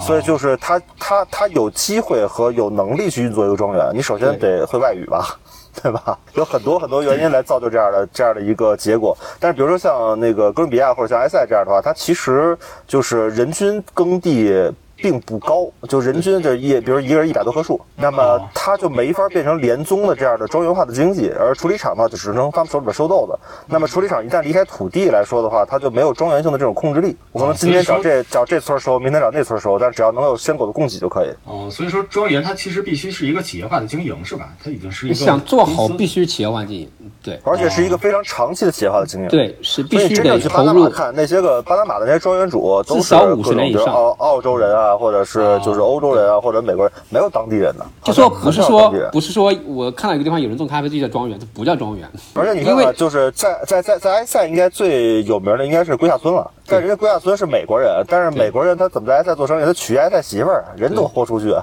所以就是他他他有机会和有能力去运作一个庄园，你首先得会外语吧，对吧？有很多很多原因来造就这样的这样的一个结果。但是比如说像那个哥伦比亚或者像埃塞这样的话，它其实就是人均耕地。并不高，就人均就一，比如一个人一百多棵树，那么它就没法变成联宗的这样的庄园化的经济，而处理厂呢，就只能他们手里边收豆子。那么处理厂一旦离开土地来说的话，它就没有庄园性的这种控制力。我可能今天找这找这村收，明天找那村收，但只要能有鲜果的供给就可以。哦，所以说庄园它其实必须是一个企业化的经营，是吧？它已经是一你个想做好，必须企业化经营。对而且是一个非常长期的企业化的经营。。对，是必须真正去巴得投入。拿马看那些个巴拿马的那些庄园主，都是至少各50种比如年以上澳澳洲人啊，或者是就是欧洲人啊，或者美国人，没有当地人的。就说不是说不是说我看到一个地方有人种咖啡，这就叫庄园，这不叫庄园。而且你看就是在在在在埃塞，应该最有名的应该是龟下村了。但人家龟下村是美国人，但是美国人他怎么在埃塞做生意？他娶埃塞媳妇儿，人都豁出去，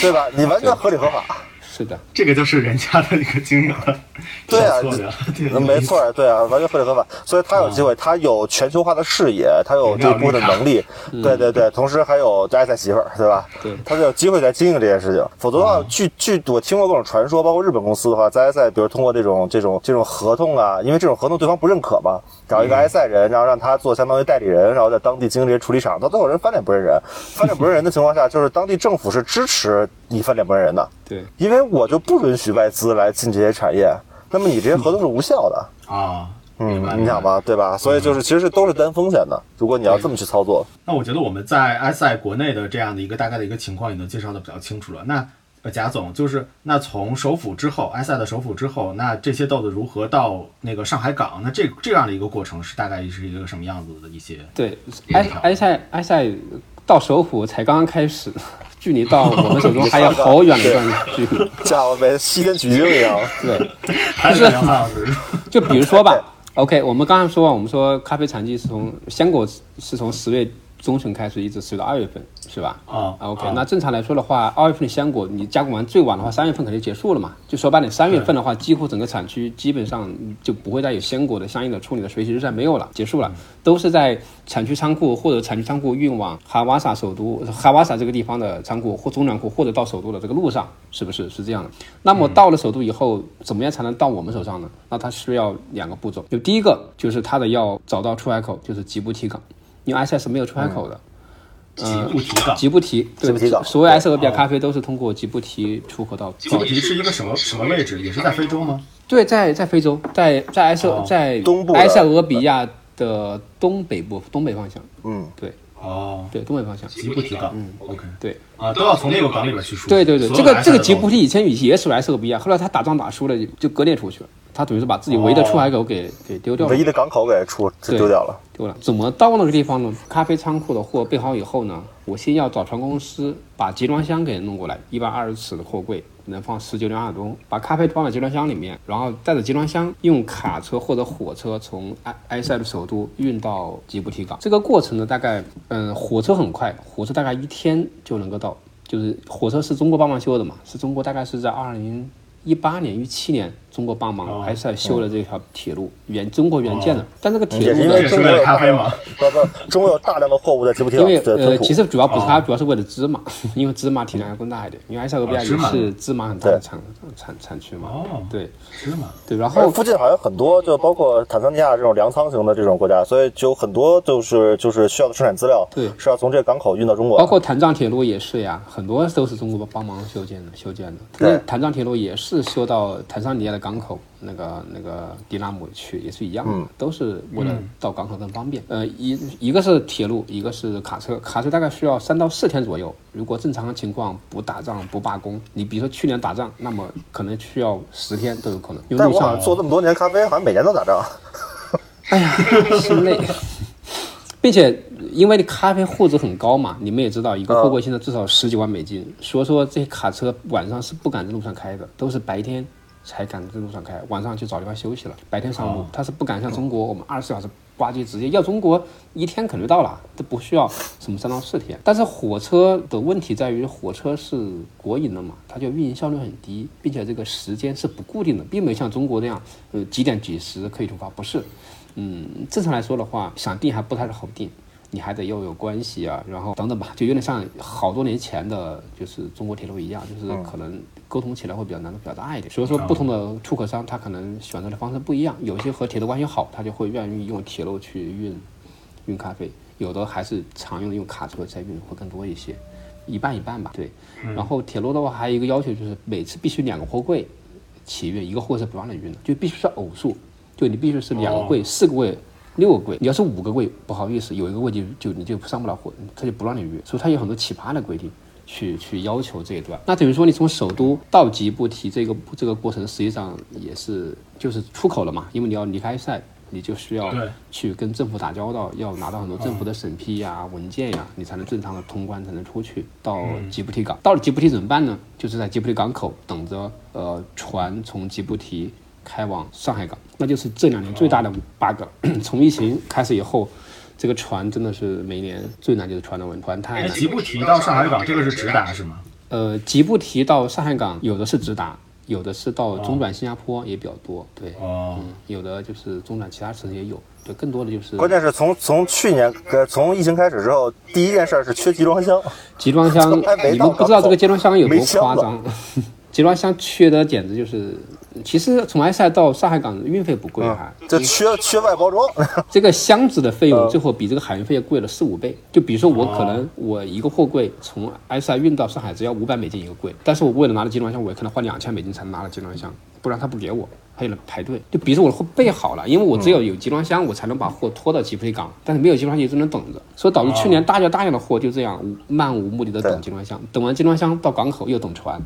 对吧？你完全合理合法。是的，这个就是人家的一个经营的 对啊 没错，对啊，完全合理合法，所以他有机会，他有全球化的视野，他有这部分的能力，对对对，同时还有埃塞媳妇儿，对吧？对。他就有机会在经营这件事情。否则的话，据据我听过各种传说，包括日本公司的话，在埃塞，比如通过这种这种这种合同啊，因为这种合同对方不认可嘛，找一个埃塞人，然后让他做相当于代理人，然后在当地经营这些处理厂，到最后人翻脸不认人，翻脸不认人的情况下，就是当地政府是支持你翻脸不认人的。对，因为我就不允许外资来进这些产业，那么你这些合同是无效的。啊，嗯明白，你想？吧，对吧？所以就是其实是都是担风险的。如果你要这么去操作，那我觉得我们在埃塞国内的这样的一个大概的一个情况也能介绍的比较清楚了。那呃贾总就是那从首府之后，埃塞的首府之后，那这些豆子如何到那个上海港？那这这样的一个过程是大概是一个什么样子的一些？对，埃埃塞埃塞到首府才刚刚开始，距离到我们手中 还有好远的一段距离。家伙被西跟橘子一样。对，还是 就比如说吧，OK，我们刚才说，我们说咖啡产地是从鲜果是从十月中旬开始，一直持续到二月份，是吧？啊啊，OK，啊那正常来说的话，二月份的鲜果你加工完最晚的话，三月份肯定结束了嘛。就说白点，三月份的话，几乎整个产区基本上就不会再有鲜果的相应的处理的水洗日晒没有了，结束了，都是在产区仓库或者产区仓库运往哈瓦萨首都哈瓦萨这个地方的仓库或中转库或者到首都的这个路上，是不是是这样的？那么到了首都以后，怎么样才能到我们手上呢？那它需要两个步骤，就第一个就是它的要找到出海口，就是吉布提港，因为埃塞是没有出海口的。吉布提港。吉布提，对吉布提港所谓埃塞俄比亚咖啡都是通过吉布提出口到。吉布提是一个什么什么位置？也是在非洲吗？对，在在非洲，在在埃塞哦在东部埃塞俄比亚的东北部东北方向，嗯，对哦，对东北方向。吉布提港。嗯，OK。对啊，都要从那个港里边去输。对对对，这个这个吉布提以前也是埃塞俄比亚，后来他打仗打输了就就割裂出去了。他等于是把自己唯一的出海口给给丢掉了，唯一的港口给出丢掉了。丢了，怎么到那个地方呢？咖啡仓库的货备好以后呢，我先要找船公司把集装箱给弄过来，一百二十尺的货柜能放十九点二吨，把咖啡装在集装箱里面，然后带着集装箱用卡车或者火车从埃埃塞的首都运到吉布提港。这个过程呢，大概嗯，火车很快，火车大概一天就能够到，就是火车是中国帮忙修的嘛，是中国大概是在二零。一八年、一七年，中国帮忙还是在修了这条铁路，原中国援建的。但这个铁路因为中国咖啡嘛，不不，中国有大量的货物在吉布提因为呃，其实主要不是它，主要是为了芝麻，因为芝麻体量要更大一点。因为埃塞俄比亚也是芝麻很大的产产产区嘛。哦，对，芝麻。对，然后附近好像很多，就包括坦桑尼亚这种粮仓型的这种国家，所以就很多就是就是需要的生产资料，对，是要从这个港口运到中国。包括坦藏铁路也是呀，很多都是中国帮忙修建的，修建的。对，坦藏铁路也是修到。坦桑尼亚的港口，那个那个迪拉姆去也是一样的，都是为了到港口更方便。呃，一一个是铁路，一个是卡车，卡车大概需要三到四天左右。如果正常的情况不打仗不罢工，你比如说去年打仗，那么可能需要十天都有可能。但我好像做这么多年咖啡，好像每年都打仗。哎呀，心累。并且因为你咖啡货值很高嘛，你们也知道，一个货柜现在至少十几万美金，所以说这些卡车晚上是不敢在路上开的，都是白天。才敢在路上开，晚上去找地方休息了。白天上路，他是不敢像中国，我们二十四小时挂机，直接要中国一天肯定到了，都不需要什么三到四天。但是火车的问题在于，火车是国营的嘛，它就运营效率很低，并且这个时间是不固定的，并没有像中国那样，呃，几点几时可以出发，不是。嗯，正常来说的话，想定还不太好定。你还得又有关系啊，然后等等吧，就有点像好多年前的，就是中国铁路一样，就是可能沟通起来会比较难度比较大一点。所以说，不同的出口商他可能选择的方式不一样，有些和铁路关系好，他就会愿意用铁路去运运咖啡；有的还是常用的用卡车在运会更多一些，一半一半吧。对。然后铁路的话，还有一个要求就是每次必须两个货柜起运，一个货是不让你运的，就必须是偶数，就你必须是两个柜、四个柜。六个柜，你要是五个柜，不好意思，有一个柜就就你就上不了货，他就不让你运，所以他有很多奇葩的规定，去去要求这一段。那等于说你从首都到吉布提这个这个过程，实际上也是就是出口了嘛，因为你要离开塞，你就需要去跟政府打交道，要拿到很多政府的审批呀、文件呀，你才能正常的通关，才能出去到吉布提港。到了吉布提怎么办呢？就是在吉布提港口等着，呃，船从吉布提。开往上海港，那就是这两年最大的 bug。从疫情开始以后，这个船真的是每年最难就是船的问题，船太难。吉布提到上海港这个是直达是吗？呃，吉布提到上海港有的是直达，有的是到中转新加坡也比较多。对，哦，有的就是中转其他城市也有。对，更多的就是。关键是从从去年呃从疫情开始之后，第一件事是缺集装箱。集装箱，你们不知道这个集装箱有多夸张。集装箱缺的简直就是。其实从埃塞到上海港运费不贵哈，这缺缺外包装，这个箱子的费用最后比这个海运费要贵了四五倍。就比如说我可能我一个货柜从埃塞运到上海只要五百美金一个柜，但是我为了拿到集装箱，我也可能花两千美金才能拿到集装箱，不然他不给我。还有人排队，就比如说我的货备好了，因为我只有有集装箱，我才能把货拖到吉布提港，但是没有集装箱，只能等着，所以导致去年大量大量的货就这样漫无目的的等集装箱，等完集装箱到港口又等船，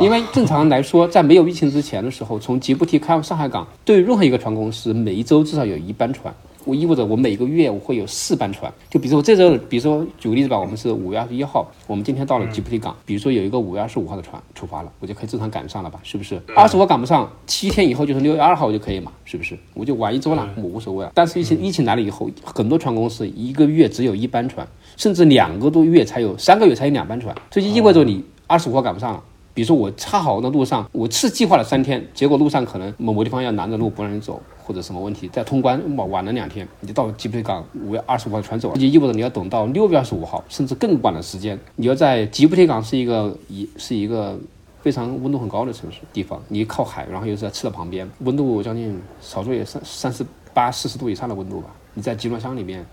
因为正常来说，在没有疫情之前的时候，从吉布提开往上海港，对于任何一个船公司，每一周至少有一班船。我意味着我每个月我会有四班船，就比如说我这周，比如说举个例子吧，我们是五月二十一号，我们今天到了吉布提港，比如说有一个五月二十五号的船出发了，我就可以正常赶上了吧？是不是？二十五赶不上，七天以后就是六月二号我就可以嘛？是不是？我就晚一周了，我无所谓啊。但是疫情疫情来了以后，很多船公司一个月只有一班船，甚至两个多月才有，三个月才有两班船，这就意味着你二十五号赶不上了。比如说我恰好的路上，我是计划了三天，结果路上可能某某地方要拦着路不让你走。或者什么问题，在通关晚晚了两天，你就到吉布提港五月二十五号船走了，就意味着你要等到六月二十五号，甚至更晚的时间。你要在吉布提港是一个一是一个非常温度很高的城市地方，你靠海，然后又是在赤道旁边，温度将近少说也三三十八四十度以上的温度吧。你在集装箱里面，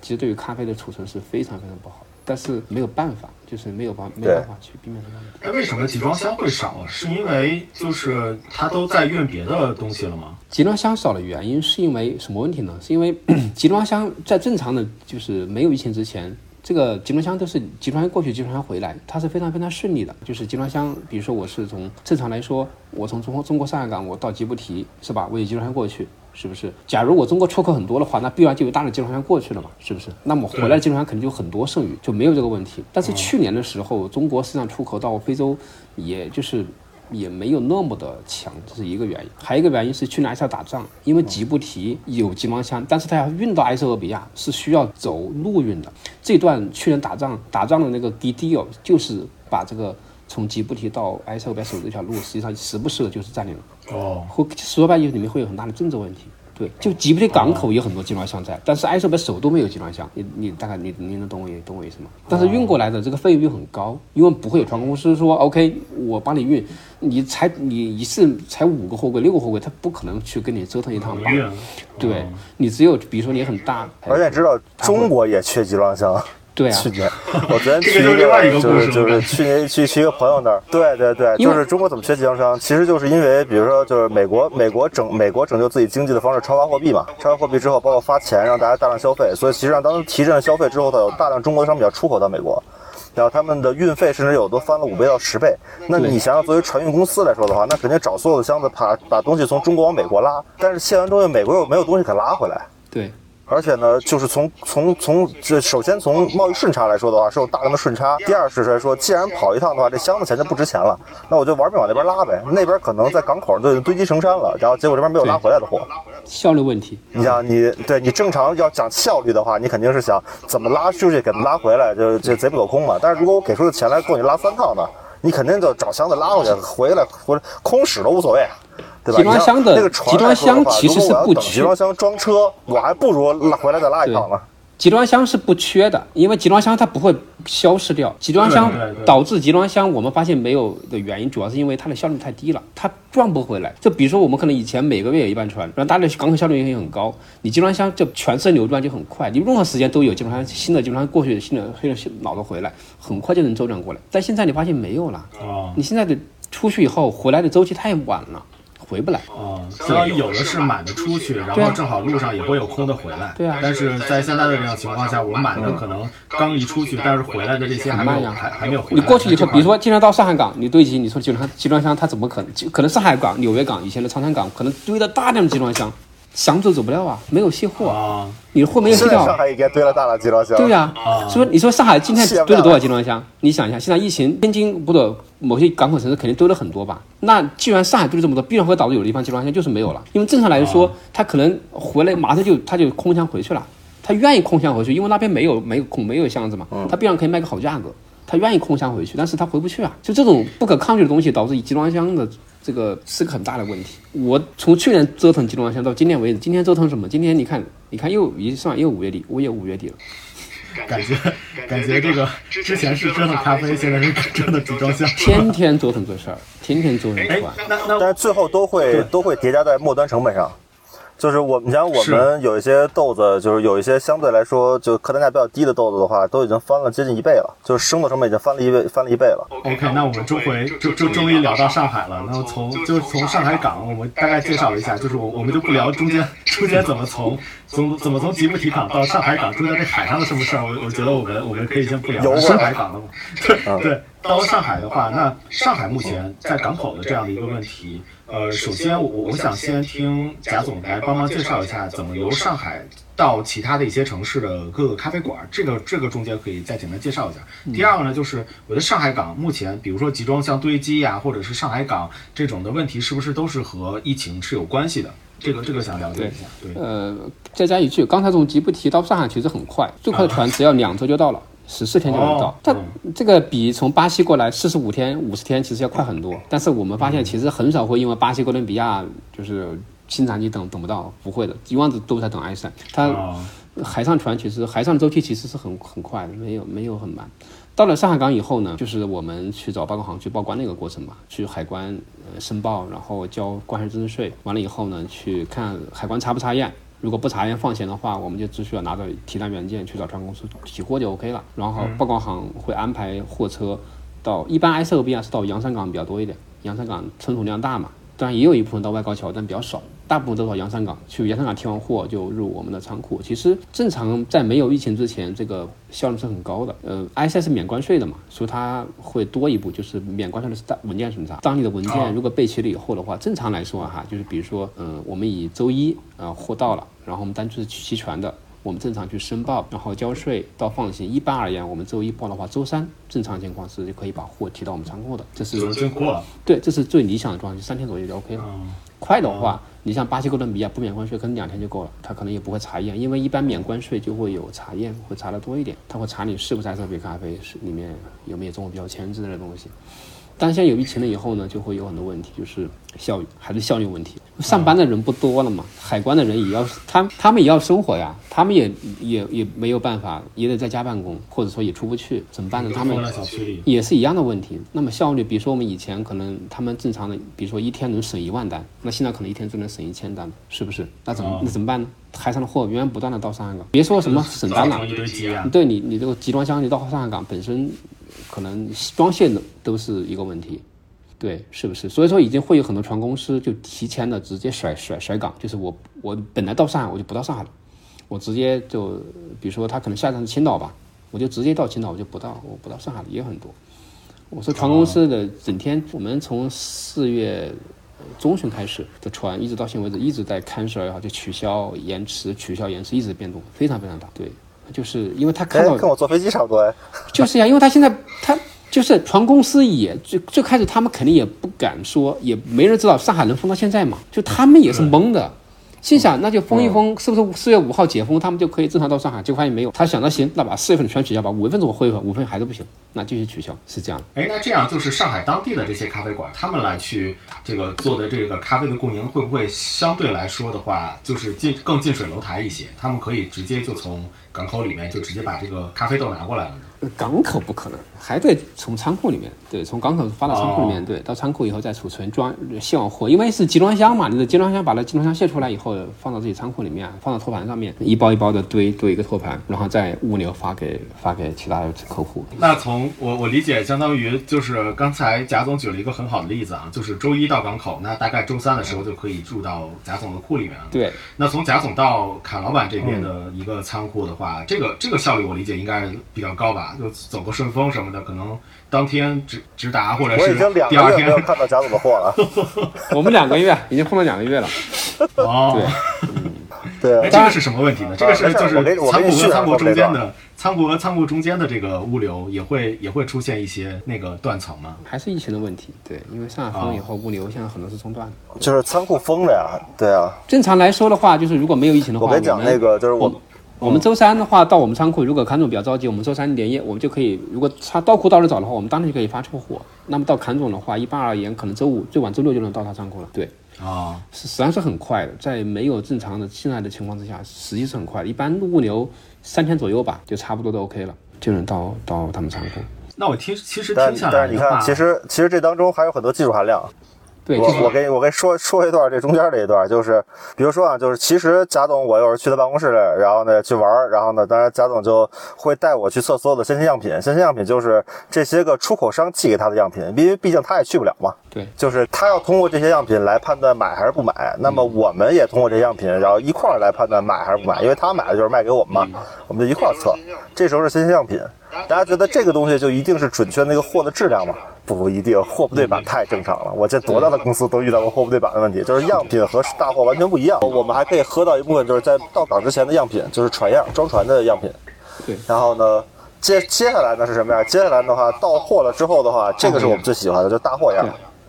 其实对于咖啡的储存是非常非常不好。但是没有办法，就是没有办没有办法去避免这个问题。那为什么集装箱会少？是因为就是它都在运别的东西了吗？集装箱少的原因是因为什么问题呢？是因为 集装箱在正常的，就是没有疫情之前，这个集装箱都是集装箱过去，集装箱回来，它是非常非常顺利的。就是集装箱，比如说我是从正常来说，我从中国中国上海港我到吉布提是吧？我有集装箱过去，是不是？假如我中国出口很多的话，那必然就有大量集装箱过去了嘛，是不是？那么回来的集装箱肯定就很多剩余，就没有这个问题。但是去年的时候，中国市场出口到非洲，也就是。也没有那么的强，这是一个原因。还有一个原因是去年埃塞俄打仗，因为吉布提有集装箱，但是它要运到埃塞俄比亚是需要走陆运的。这段去年打仗打仗的那个 DDO 就是把这个从吉布提到埃塞俄比亚走这条路，实际上时不时的就是占领了。哦，会说白了里面会有很大的政治问题。对，就吉布提港口有很多集装箱在，但是埃塞俄比亚首都没有集装箱。你你大概你你能懂我懂我意思吗？但是运过来的这个费用又很高，因为不会有船公司说 OK，我帮你运，你才你一次才五个货柜六个货柜，他不可能去跟你折腾一趟吧？对，你只有比如说你很大，而且知道中国也缺集装箱。对啊，去年我昨天去一个，就是就是去年去去一个朋友那儿，对对对，就是中国怎么缺集装箱，其实就是因为，比如说就是美国美国整美国拯救自己经济的方式超发货币嘛，超发货币之后，包括发钱让大家大量消费，所以其实上当提振消费之后，它有大量中国的商品要出口到美国，然后他们的运费甚至有都翻了五倍到十倍。那你想想，作为船运公司来说的话，那肯定找所有的箱子，把把东西从中国往美国拉，但是卸完东西，美国又没有东西可拉回来。对。而且呢，就是从从从这首先从贸易顺差来说的话，是有大量的顺差。第二是来说，既然跑一趟的话，这箱子钱就不值钱了，那我就玩命往那边拉呗。那边可能在港口都已经堆积成山了，然后结果这边没有拉回来的货，效率问题。你想，你对你正常要讲效率的话，你肯定是想怎么拉出去给他们拉回来，就就贼不走空嘛。但是如果我给出的钱来够你拉三趟呢，你肯定就找箱子拉回去，回来回来空使都无所谓。集装箱的那个集装箱其实是不缺，集装箱装车，我还不如拉回来再拉一趟呢。集装箱是不缺的，因为集装箱它不会消失掉。集装箱导致集装箱我们发现没有的原因，主要是因为它的效率太低了，它转不回来。就比如说我们可能以前每个月有一班船，然后大家港口效率也很高，你集装箱就全身流转就很快，你任何时间都有集装箱新的集装箱过去，新的新的老的回来，很快就能周转过来。但现在你发现没有了，你现在的出去以后回来的周期太晚了。回不来哦，相当于有的是满的出去，然后正好路上也会有空的回来。对啊，但是在现在的这样情况下，我满的可能刚一出去，但是回来的这些还没有还还没有回来。你过去以后，比如说经常到上海港，你堆积，你说集装箱集装箱它怎么可能？可能上海港、纽约港以前的长滩港可能堆了大量的集装箱。想走走不了啊，没有卸货啊，你的货没有卸掉。上海应该堆了大量集装箱。对呀，所以你说上海今天 堆了多少集装箱？你想一下，现在疫情，天津或者某些港口城市肯定堆了很多吧？那既然上海堆了这么多，必然会导致有的地方集装箱就是没有了。因为正常来说，他可能回来马上就他就空箱回去了，他愿意空箱回去，因为那边没有没有空没有箱子嘛，他必然可以卖个好价格，他愿意空箱回去，但是他回不去啊。就这种不可抗拒的东西，导致集装箱的。这个是个很大的问题。我从去年折腾集装箱到今天为止，今天折腾什么？今天你看，你看又一算又五月底，我也五月底了。感觉感觉这个之前是折腾咖啡，现在是折腾集装箱。天天折腾这事儿，天天折腾哎，那那但是最后都会都会叠加在末端成本上。就是我，们讲我们有一些豆子，就是有一些相对来说就客单价比较低的豆子的话，都已经翻了接近一倍了，就是生的成本已经翻了一倍，翻了一倍了。OK，那我们周回就就终于聊到上海了。那么从就是从上海港，我们大概介绍一下，就是我我们就不聊中间中间怎么从从怎么从吉布提港到上海港中间这海上的什么事儿，我我觉得我们我们可以先不聊上海港了嘛。对对，到上海的话，那上海目前在港口的这样的一个问题。呃，首先我我想先听贾总来帮忙介绍一下，怎么由上海到其他的一些城市的各个咖啡馆，这个这个中间可以再简单介绍一下。第二个呢，就是我的上海港目前，比如说集装箱堆积呀，或者是上海港这种的问题，是不是都是和疫情是有关系的？这个这个想了解一下。对，呃，再加一句，刚才从吉布提到上海其实很快，最快的船只要两周就到了。十四天就能到，它这个比从巴西过来四十五天、五十天其实要快很多。但是我们发现，其实很少会因为巴西、哥伦比亚就是新产期等等不到，不会的，一万子都在等埃塞。它海上船其实海上周期其实是很很快的，没有没有很慢。到了上海港以后呢，就是我们去找报关行去报关那个过程嘛，去海关呃申报，然后交关税增值税，完了以后呢，去看海关查不查验。如果不查验放行的话，我们就只需要拿着提单原件去找船公司提货就 OK 了。然后报关行会安排货车到，一般埃塞俄比亚是到洋山港比较多一点，洋山港存储量大嘛。当然也有一部分到外高桥，但比较少。大部分都到洋山港，去洋山港提完货就入我们的仓库。其实正常在没有疫情之前，这个效率是很高的。呃，I C S 是免关税的嘛，所以它会多一步，就是免关税的是大文件审查。当你的文件如果备齐了以后的话，正常来说哈，就是比如说，嗯，我们以周一啊货到了，然后我们单据是齐全的。我们正常去申报，然后交税到放行。一般而言，我们周一报的话，周三正常情况是就可以把货提到我们仓库的。这是进货了。对，这是最理想的状态，三天左右就 OK 了。快的话，你像巴西哥伦比亚不免关税，可能两天就够了。他可能也不会查验，因为一般免关税就会有查验，会查的多一点。他会查你是不是埃塞比咖啡，是里面有没有中国标签之类的东西。但现在有疫情了以后呢，就会有很多问题，就是效率还是效率问题。上班的人不多了嘛，海关的人也要他他们也要生活呀，他们也也也没有办法，也得在家办公，或者说也出不去，怎么办呢？他们也是一样的问题。那么效率，比如说我们以前可能他们正常的，比如说一天能省一万单，那现在可能一天只能省一千单，是不是？那怎么那怎么办呢？海上的货源源不断的到上海港，别说什么省单了，对你你这个集装箱你到上海港本身可能装卸的都是一个问题。对，是不是？所以说已经会有很多船公司就提前的直接甩甩甩港，就是我我本来到上海我就不到上海了，我直接就比如说他可能下站是青岛吧，我就直接到青岛，我就不到我不到上海了，也很多。我说船公司的整天，我们从四月中旬开始的船，一直到现在为止一直在 cancel 也好，就取消延迟取消延迟，一直变动非常非常大。对，就是因为他看到跟我坐飞机差不多哎，就是呀，因为他现在他。就是船公司也最最开始他们肯定也不敢说，也没人知道上海能封到现在嘛，就他们也是懵的。心想那就封一封，是不是四月五号解封，他们就可以正常到上海？结果发现没有。他想到行，那把四月份全取消，吧五月份怎么恢复？五月份还是不行，那继续取消，是这样。哎，那这样就是上海当地的这些咖啡馆，他们来去这个做的这个咖啡的供应，会不会相对来说的话，就是近更近水楼台一些？他们可以直接就从港口里面就直接把这个咖啡豆拿过来了。港口不可能，还得从仓库里面，对，从港口发到仓库里面，对，到仓库以后再储存装卸完货，因为是集装箱嘛，你的集装箱把那集装箱卸出来以后，放到自己仓库里面，放到托盘上面，一包一包的堆堆一个托盘，然后再物流发给发给其他的客户。那从我我理解，相当于就是刚才贾总举了一个很好的例子啊，就是周一到港口，那大概周三的时候就可以住到贾总的库里面了。对，那从贾总到卡老板这边的一个仓库的话，这个这个效率我理解应该比较高吧？就走个顺丰什么的，可能当天直直达，或者是第二天没有看到贾总的货了。我们两个月已经碰到两个月了。哦，对，哎，这个是什么问题呢？这个是就是仓库和仓库中间的仓库和仓库中间的这个物流也会也会出现一些那个断层吗？还是疫情的问题？对，因为上海封以后，物流现在很多是中断的。就是仓库封了呀，对啊。正常来说的话，就是如果没有疫情的话，我跟你讲那个就是我。我们周三的话到我们仓库，如果坎总比较着急，我们周三连夜我们就可以，如果他到库到的早的话，我们当天就可以发出货。那么到坎总的话，一般而言可能周五最晚周六就能到他仓库了。对，啊，是实际上是很快的，在没有正常的进来的情况之下，实际是很快的。一般物流三天左右吧，就差不多都 OK 了，就能到到他们仓库。那我听其实听下来你看，其实其实这当中还有很多技术含量。对，我我给我给说说一段这中间这一段，就是比如说啊，就是其实贾总我有时候去他办公室，然后呢去玩，然后呢，当然贾总就会带我去测所有的先鲜样品，先鲜样品就是这些个出口商寄给他的样品，因为毕竟他也去不了嘛。对，就是他要通过这些样品来判断买还是不买，那么我们也通过这些样品，然后一块儿来判断买还是不买，因为他买的就是卖给我们嘛，我们就一块儿测。这时候是先鲜样品，大家觉得这个东西就一定是准确那个货的质量吗？不一定，货不对版太正常了。我见多大的公司都遇到过货不对版的问题，就是样品和大货完全不一样。我们还可以喝到一部分，就是在到港之前的样品，就是船样装船的样品。对。然后呢，接接下来呢是什么样？接下来的话，到货了之后的话，这个是我们最喜欢的，就大货样。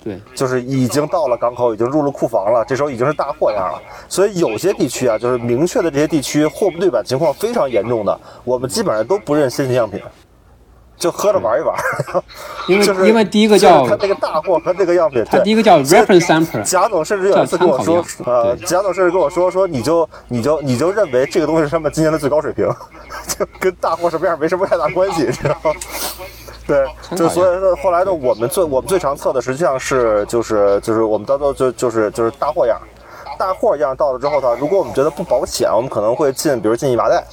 对。就是已经到了港口，已经入了库房了，这时候已经是大货样了。所以有些地区啊，就是明确的这些地区货不对版情况非常严重的，我们基本上都不认新型样品。就喝着玩一玩，因为就是因为第一个叫他那个大货和那个样品，他第一个叫 reference sample。贾总甚至有一次跟我说，呃，贾总甚至跟我说说，你就你就你就认为这个东西是他们今年的最高水平，就跟大货什么样没什么太大关系，知道吗？对，就所以说后来的，我们最我们最常测的实际上是就是就是我们到到就就是就是大货样，大货样到了之后呢，如果我们觉得不保险，我们可能会进，比如进一麻袋。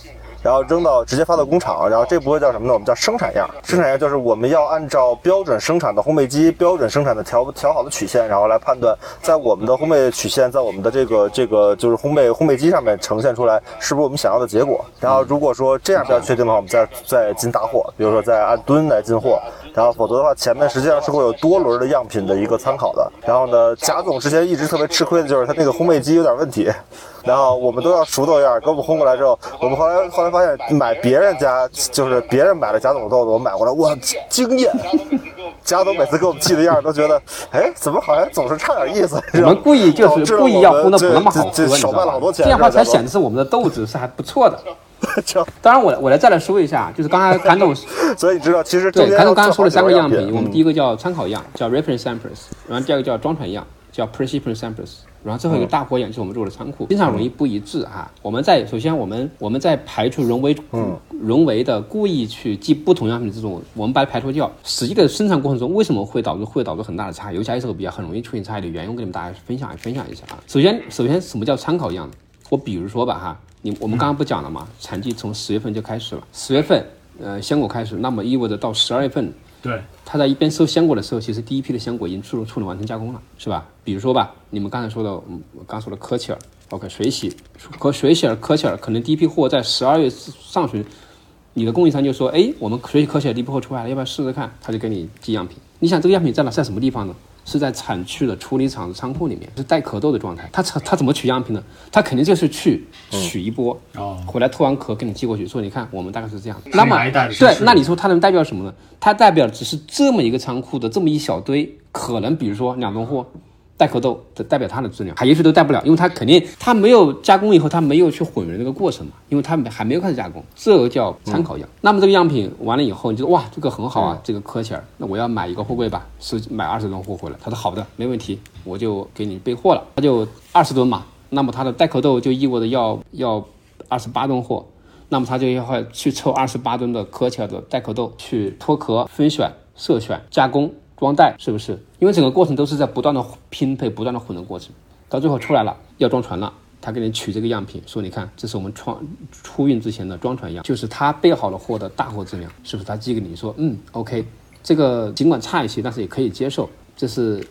然后扔到直接发到工厂，然后这部分叫什么呢？我们叫生产样。生产样就是我们要按照标准生产的烘焙机标准生产的调调好的曲线，然后来判断在我们的烘焙曲线在我们的这个这个就是烘焙烘焙机上面呈现出来是不是我们想要的结果。然后如果说这样比较确定的话，我们再再进大货，比如说再按吨来进货。然后否则的话，前面实际上是会有多轮的样品的一个参考的。然后呢，贾总之前一直特别吃亏的就是他那个烘焙机有点问题。然后我们都要熟豆样，给我们烘过来之后，我们后来后来发现买别人家就是别人买了贾总的豆子，我买过来哇惊艳。贾总每次给我们寄的样都觉得，哎，怎么好像总是差点意思？我们故意就是故意要烘的不那么好喝，少卖了好多钱。这样的话才显示我们的豆子是还不错的。当然，我我来再来说一下，就是刚才 甘总，所以你知道，其实对甘总刚才说了三个样品，我们第一个叫参考样，叫 reference samples，然后第二个叫装船样，叫 precision samples，然后最后一个大火眼就是我们做的仓库，经常容易不一致啊。我们在首先我们我们在排除人为人为的故意去记不同样品这种，我们把它排除掉。实际的生产过程中为什么会导致会导致很大的差异？尤其是个比较很容易出现差异的原因，我跟你们大家分享分享一下啊。首先首先什么叫参考样？我比如说吧哈。你我们刚刚不讲了吗？产季从十月份就开始了，十月份，呃，鲜果开始，那么意味着到十二月份，对，他在一边收鲜果的时候，其实第一批的鲜果已经处处理完成加工了，是吧？比如说吧，你们刚才说的，嗯，刚说的科切尔，OK，水洗和水洗尔、科切尔，可能第一批货在十二月上旬，你的供应商就说，哎，我们水洗科切尔第一批货出来了，要不要试试看？他就给你寄样品。你想这个样品在哪，在什么地方呢？是在产区的处理厂的仓库里面，是带壳豆的状态。他他怎么取样品呢？他肯定就是去取一波，回来脱完壳给你寄过去，说你看我们大概是这样。那么对，那你说它能代表什么呢？它代表只是这么一个仓库的这么一小堆，可能比如说两吨货。带壳豆的代表它的质量，它也许都带不了，因为它肯定它没有加工以后，它没有去混匀这个过程嘛，因为它还没有开始加工，这个叫参考样。那么这个样品完了以后，你就哇，这个很好啊，这个科切尔，那我要买一个货柜吧，是买二十吨货回来。他说好的，没问题，我就给你备货了。他就二十吨嘛，那么它的带壳豆就意味着要要二十八吨货，那么他就要去抽二十八吨的科切尔的带壳豆去脱壳、分选、色选、加工。装袋是不是？因为整个过程都是在不断的拼配、不断的混的过程，到最后出来了要装船了，他给你取这个样品，说你看这是我们创出运之前的装船样，就是他备好了货的大货质量，是不是？他寄给你说，嗯，OK，这个尽管差一些，但是也可以接受，这是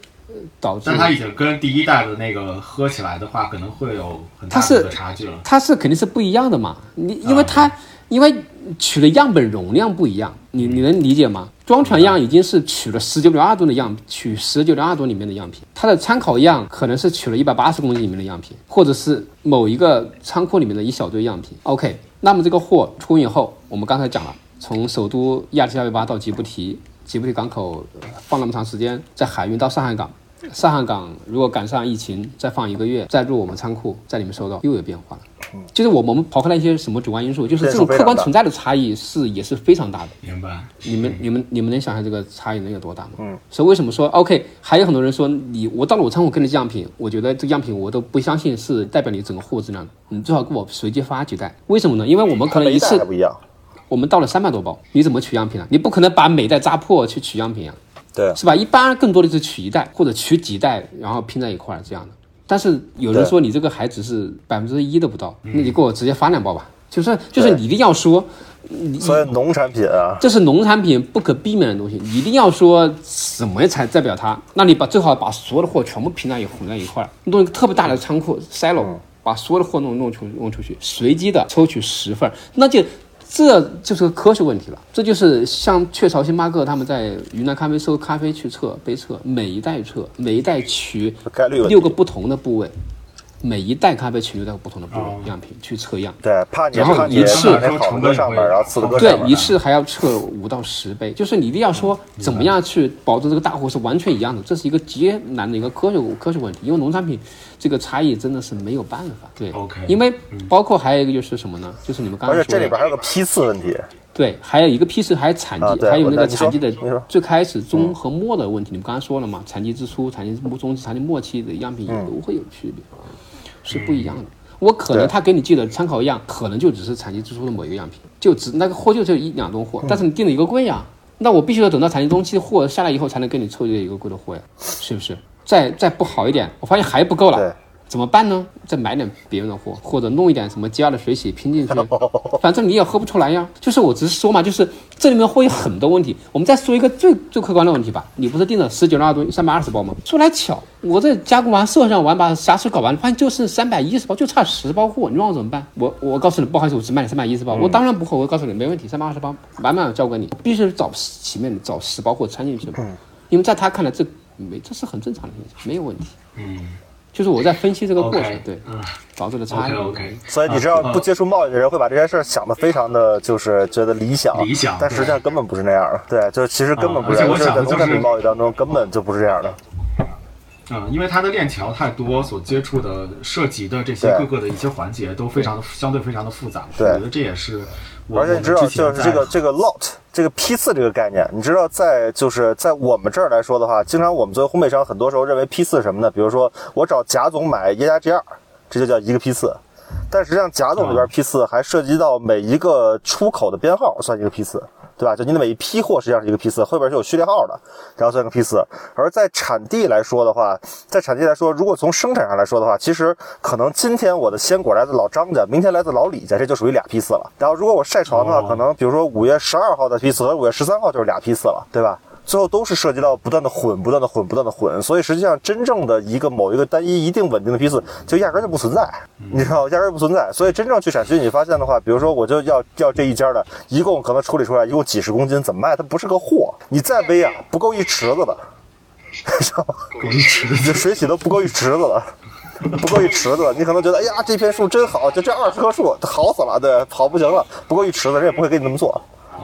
导致。但他已经跟第一代的那个喝起来的话，可能会有很大的差距了。它是肯定是不一样的嘛，你因为它因为取的样本容量不一样，你你能理解吗？装船样已经是取了十九点二吨的样，取十九点二吨里面的样品，它的参考样可能是取了一百八十公斤里面的样品，或者是某一个仓库里面的一小堆样品。OK，那么这个货出运以后，我们刚才讲了，从首都亚特亚贝巴到吉布提，吉布提港口放那么长时间，在海运到上海港。上海港如果赶上疫情，再放一个月，再入我们仓库，在里面收到又有变化了。就是我我们刨开了一些什么主观因素，就是这种客观存在的差异是也是非常大的。明白？你们你们你们能想象这个差异能有多大吗？嗯。所以为什么说 OK？还有很多人说你我到了我仓库给你样品，我觉得这个样品我都不相信是代表你整个货质量的，你最好给我随机发几袋。为什么呢？因为我们可能一次不一样，我们到了三百多包，你怎么取样品啊？你不可能把每袋扎破去取样品呀。对，是吧？一般更多的是取一袋或者取几袋，然后拼在一块儿这样的。但是有人说你这个还只是百分之一都不到，那你给我直接发两包吧。就是就是你一定要说，所以农产品啊，这是农产品不可避免的东西，你一定要说什么才代表它？那你把最好把所有的货全部拼在一混在一块儿，弄一个特别大的仓库 silo，把所有的货弄弄出弄出去，随机的抽取十份，那就。这就是个科学问题了，这就是像雀巢、星巴克他们在云南咖啡收咖啡去测杯测，每一代测，每一代取六个不同的部位。每一代咖啡取都在不同的部位样品去测样，对，然后一次上面，然后四个对，一次还要测五到十杯，就是你一定要说怎么样去保证这个大货是完全一样的，这是一个极难的一个科学科学问题，因为农产品这个差异真的是没有办法，对，OK，因为包括还有一个就是什么呢？就是你们刚刚说，而且这里边还有个批次问题，对，还有一个批次，还有产地，还有那个产地的最开始、中和末的问题，你们刚刚说了嘛？产地之初、产地中期、产地末期的样品也都会有区别。是不一样的。我可能他给你寄的参考样，可能就只是产地之初的某一个样品，就只那个货就只有一两吨货。但是你订了一个柜呀，那我必须要等到产地中期的货下来以后，才能给你凑这一个柜的货呀，是不是？再再不好一点，我发现还不够了，怎么办呢？再买点别人的货，或者弄一点什么加的水洗拼进去，反正你也喝不出来呀。就是我只是说嘛，就是这里面会有很多问题。我们再说一个最最客观的问题吧，你不是订了十九点二吨三百二十包吗？说来巧，我这加工完设上完把瑕疵搞完，发现就剩三百一十包，就差十包货，你让我怎么办？我我告诉你，不好意思，我只卖你三百一十包，我当然不会，我告诉你没问题，三百二十包满满交给你，必须找前面找十包货掺进去嘛，因为在他看来这没这是很正常的现象，没有问题。嗯。就是我在分析这个过程，对，导致的差异。OK，所以你知道，不接触贸易的人会把这件事想的非常的就是觉得理想，理想，但实际上根本不是那样的。对，就其实根本不是。而且在农产品贸易当中根本就不是这样的。嗯，因为它的链条太多，所接触的、涉及的这些各个的一些环节都非常的相对非常的复杂。对，我觉得这也是。而且你知道，就是这个这个 lot 这个批次这个概念，你知道，在就是在我们这儿来说的话，经常我们作为烘焙商，很多时候认为批次什么呢？比如说我找贾总买耶加 G 二，这就叫一个批次。但实际上，贾总这边批次还涉及到每一个出口的编号，算一个批次。对吧？就你的每一批货实际上是一个批次，后边是有序列号的，然后算个批次。而在产地来说的话，在产地来说，如果从生产上来说的话，其实可能今天我的鲜果来自老张家，明天来自老李家，这就属于俩批次了。然后如果我晒床的话，可能比如说五月十二号的批次和五月十三号就是俩批次了，对吧？最后都是涉及到不断的混、不断的混、不断的混，所以实际上真正的一个某一个单一、一定稳定的批次就压根就不存在，你知道，压根不存在。所以真正去产区，你发现的话，比如说我就要要这一家的，一共可能处理出来一共几十公斤，怎么卖？它不是个货，你再背啊，不够一池子的，知道吗？这水洗都不够一池子了，不够一池子，你可能觉得，哎呀，这片树真好，就这二十棵树，好死了，对，好不行了，不够一池子，人也不会给你那么做。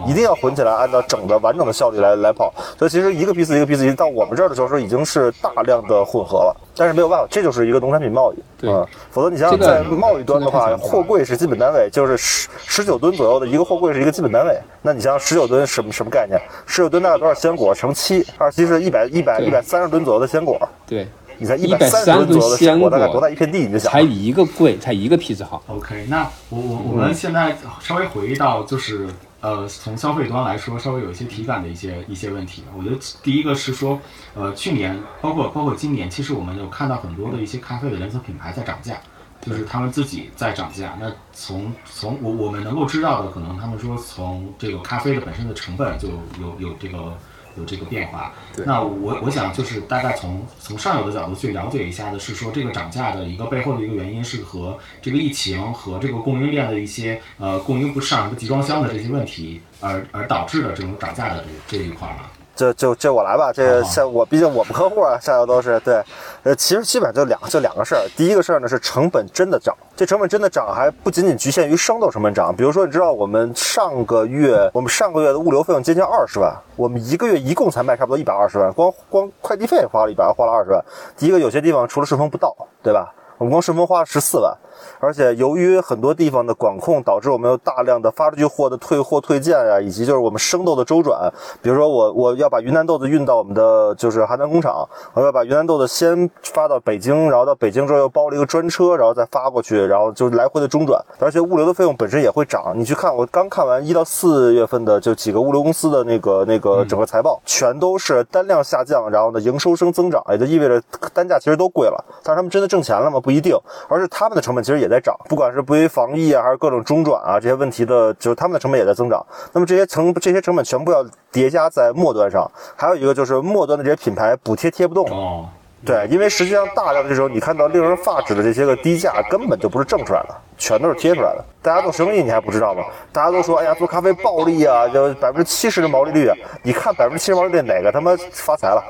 一定要混起来，按照整的完整的效率来来跑。所以其实一个批次一个批次，到我们这儿的时候已经是大量的混合了。但是没有办法，这就是一个农产品贸易。对，否则你想想在贸易端的话，货柜是基本单位，就是十十九吨左右的一个货柜是一个基本单位。那你像十九吨什么什么概念？十九吨大概多少鲜果乘七？二七是一百一百一百三十吨左右的鲜果。对，你才一百三十吨左右的鲜果，大概多大一片地？你就想。才一个柜，才一个批次好。OK，那我我我们现在稍微回忆到就是。呃，从消费端来说，稍微有一些体感的一些一些问题。我觉得第一个是说，呃，去年包括包括今年，其实我们有看到很多的一些咖啡的连锁品牌在涨价，就是他们自己在涨价。那从从我我们能够知道的，可能他们说从这个咖啡的本身的成本就有有这个。有这个变化，那我我想就是大概从从上游的角度去了解一下的是说这个涨价的一个背后的一个原因是和这个疫情和这个供应链的一些呃供应不上什么集装箱的这些问题而而导致的这种涨价的这这一块吗？就就就我来吧，这个像我，毕竟我们客户啊，下游都是对，呃，其实基本上就两就两个事儿。第一个事儿呢是成本真的涨，这成本真的涨还不仅仅局限于生豆成本涨。比如说，你知道我们上个月我们上个月的物流费用接近二十万，我们一个月一共才卖差不多一百二十万，光光快递费花了一百花了二十万。第一个有些地方除了顺丰不到，对吧？我们光顺丰花了十四万。而且由于很多地方的管控，导致我们有大量的发出去货的退货退件啊，以及就是我们生豆的周转。比如说我我要把云南豆子运到我们的就是邯郸工厂，我要把云南豆子先发到北京，然后到北京之后又包了一个专车，然后再发过去，然后就来回的中转。而且物流的费用本身也会涨。你去看，我刚看完一到四月份的就几个物流公司的那个那个整个财报，全都是单量下降，然后呢营收升增长，也就意味着单价其实都贵了。但是他们真的挣钱了吗？不一定，而是他们的成本其实也在涨，不管是不于防疫啊，还是各种中转啊这些问题的，就是他们的成本也在增长。那么这些成这些成本全部要叠加在末端上，还有一个就是末端的这些品牌补贴贴不动。哦，对，因为实际上大量的这种你看到令人发指的这些个低价，根本就不是挣出来的，全都是贴出来的。大家做生意你还不知道吗？大家都说，哎呀，做咖啡暴利啊，就百分之七十的毛利率啊。你看百分之七十毛利率哪个他妈发财了？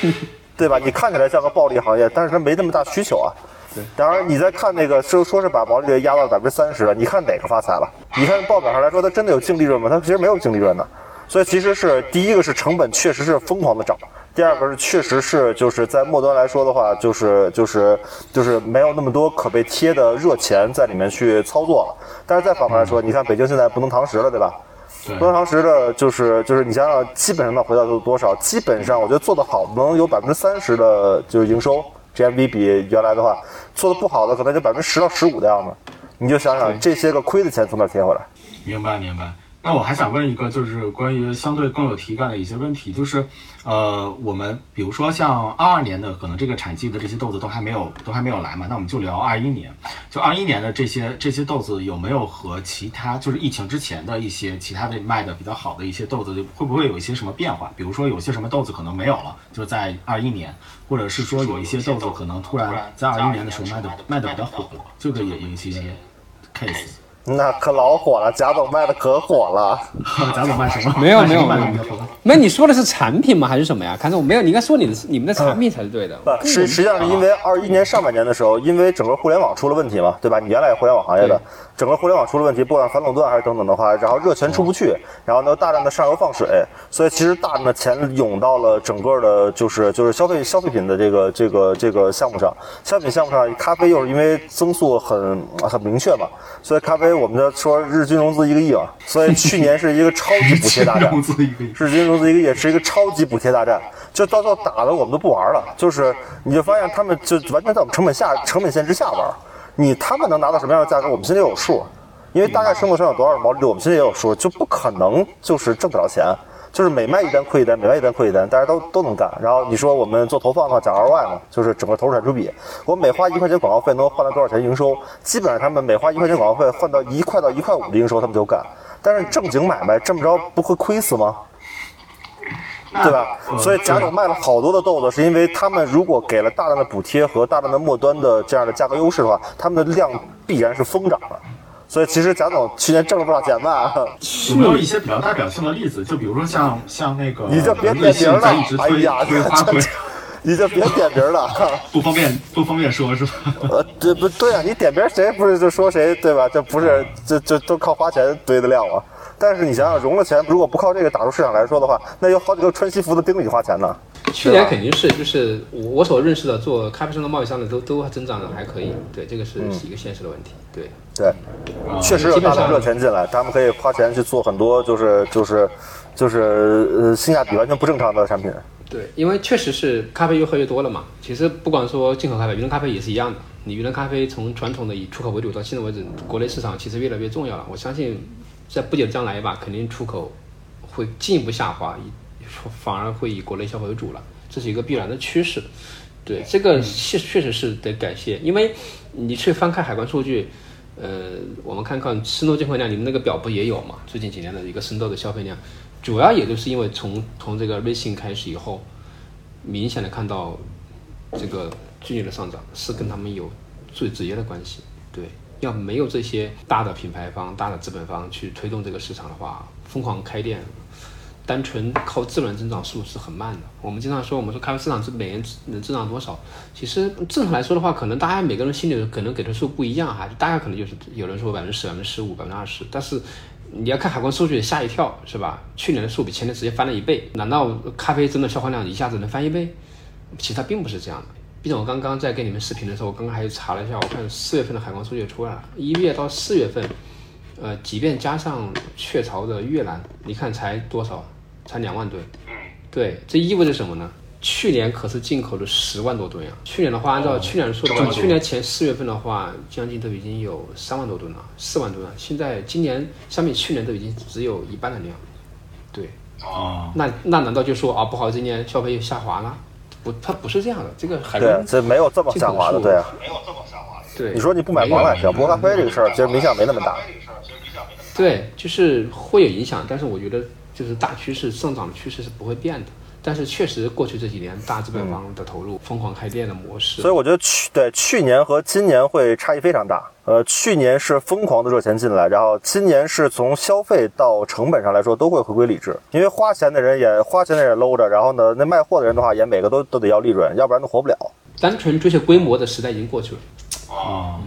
对吧？你看起来像个暴利行业，但是它没那么大需求啊。当然，你在看那个，说说是把毛利率压到百分之三十了，你看哪个发财了？你看报表上来说，它真的有净利润吗？它其实没有净利润的。所以其实是第一个是成本确实是疯狂的涨，第二个是确实是就是在末端来说的话，就是就是就是没有那么多可被贴的热钱在里面去操作了。但是再反过来说，你看北京现在不能堂食了，对吧？不能堂食的就是就是你想想，基本上能回到多少？基本上我觉得做得好能有百分之三十的就是营收。GMV 比原来的话做的不好的，可能就百分之十到十五的样子。你就想想这些个亏的钱从哪贴回来？明白明白。那我还想问一个，就是关于相对更有体感的一些问题，就是呃，我们比如说像二二年的，可能这个产季的这些豆子都还没有都还没有来嘛，那我们就聊二一年，就二一年的这些这些豆子有没有和其他就是疫情之前的一些其他的卖的比较好的一些豆子，会不会有一些什么变化？比如说有些什么豆子可能没有了，就在二一年，或者是说有一些豆子可能突然在二一年的时候卖的卖的比较火了，这个也有一些 case。那可老火了，贾总卖的可火了。贾总卖什么？没有没有没有。那你说的是产品吗？还是什么呀？看着我没有，你应该说你的你们的产品才是对的。实实际上是因为二一年上半年的时候，因为整个互联网出了问题嘛，对吧？你原来也互联网行业的。整个互联网出了问题，不管反垄断还是等等的话，然后热钱出不去，然后呢大量的上游放水，所以其实大量的钱涌到了整个的，就是就是消费消费品的这个这个这个项目上。消费品项目上，咖啡又是因为增速很很明确嘛，所以咖啡我们就说日均融资一个亿嘛，所以去年是一个超级补贴大战，日均融资一个亿是一个超级补贴大战，就到最后打的我们都不玩了，就是你就发现他们就完全在我们成本下成本线之下玩。你他们能拿到什么样的价格，我们心里有数，因为大概生活上有多少毛利率，我们心里也有数，就不可能就是挣不了钱，就是每卖一单亏一单，每卖一单亏一单，大家都都能干。然后你说我们做投放的话讲 ROI 嘛，就是整个投入产出比，我每花一块钱广告费能换来多少钱营收，基本上他们每花一块钱广告费换到一块到一块五的营收，他们就干。但是正经买卖这么着不会亏死吗？对吧？所以贾总卖了好多的豆子，是因为他们如果给了大量的补贴和大量的末端的这样的价格优势的话，他们的量必然是疯涨的。所以其实贾总去年挣了不少钱吧？有没有一些比较代表性的例子？就比如说像像那个，你就别点名了，哎呀，你就别点名了，不方便不方便说是吧？呃，对不对啊？你点名谁不是就说谁对吧？这不是这这都靠花钱堆的量吗？但是你想想，融了钱，如果不靠这个打入市场来说的话，那有好几个穿西服的盯你花钱呢。去年肯定是，就是我所认识的做咖啡生的贸易商的都都增长的还可以。对，这个是是一个现实的问题。对对，确实有大量热钱进来，他们可以花钱去做很多，就是就是就是呃性价比完全不正常的产品。对，因为确实是咖啡越喝越多了嘛。其实不管说进口咖啡、云南咖啡也是一样的。你云南咖啡从传统的以出口为主，到现在为止，国内市场其实越来越重要了。我相信。在不久的将来吧，肯定出口会进一步下滑，反而会以国内消费为主了，这是一个必然的趋势。对，这个确确实是得感谢，因为你去翻看海关数据，呃，我们看看深度进货量，你们那个表不也有嘛？最近几年的一个深度的消费量，主要也就是因为从从这个瑞幸开始以后，明显的看到这个剧烈的上涨，是跟他们有最直接的关系。对。要没有这些大的品牌方、大的资本方去推动这个市场的话，疯狂开店，单纯靠自然增长速度是很慢的。我们经常说，我们说咖啡市场是每年能增长多少？其实正常来说的话，可能大家每个人心里可能给的数不一样哈，大家可能就是有人说百分之十、百分之十五、百分之二十，但是你要看海关数据吓一跳，是吧？去年的数比前年直接翻了一倍，难道咖啡真的消化量一下子能翻一倍？其实它并不是这样的。毕竟我刚刚在跟你们视频的时候，我刚刚还查了一下，我看四月份的海关数据出来了，一月到四月份，呃，即便加上雀巢的越南，你看才多少？才两万吨。对，这意味着什么呢？去年可是进口了十万多吨呀。去年的话，按照去年的数的话，去年前四月份的话，将近都已经有三万多吨了，四万吨了。现在今年相比去年都已经只有一半的量。对。哦。那那难道就说啊，不好，今年消费又下滑了？不，它不是这样的。这个海关这没有这么下滑的，对啊，没有这么下滑的。对，你说你不买黄也行，不喝咖啡这个事儿其实影响没那么大。对，就是会有影响，但是我觉得就是大趋势上涨的趋势是不会变的。但是确实，过去这几年大资本方的投入、疯狂开店的模式，所以我觉得去对去年和今年会差异非常大。呃，去年是疯狂的热钱进来，然后今年是从消费到成本上来说都会回归理智，因为花钱的人也花钱的人搂着，然后呢，那卖货的人的话也每个都都得要利润，要不然都活不了。单纯追求规模的时代已经过去了。啊，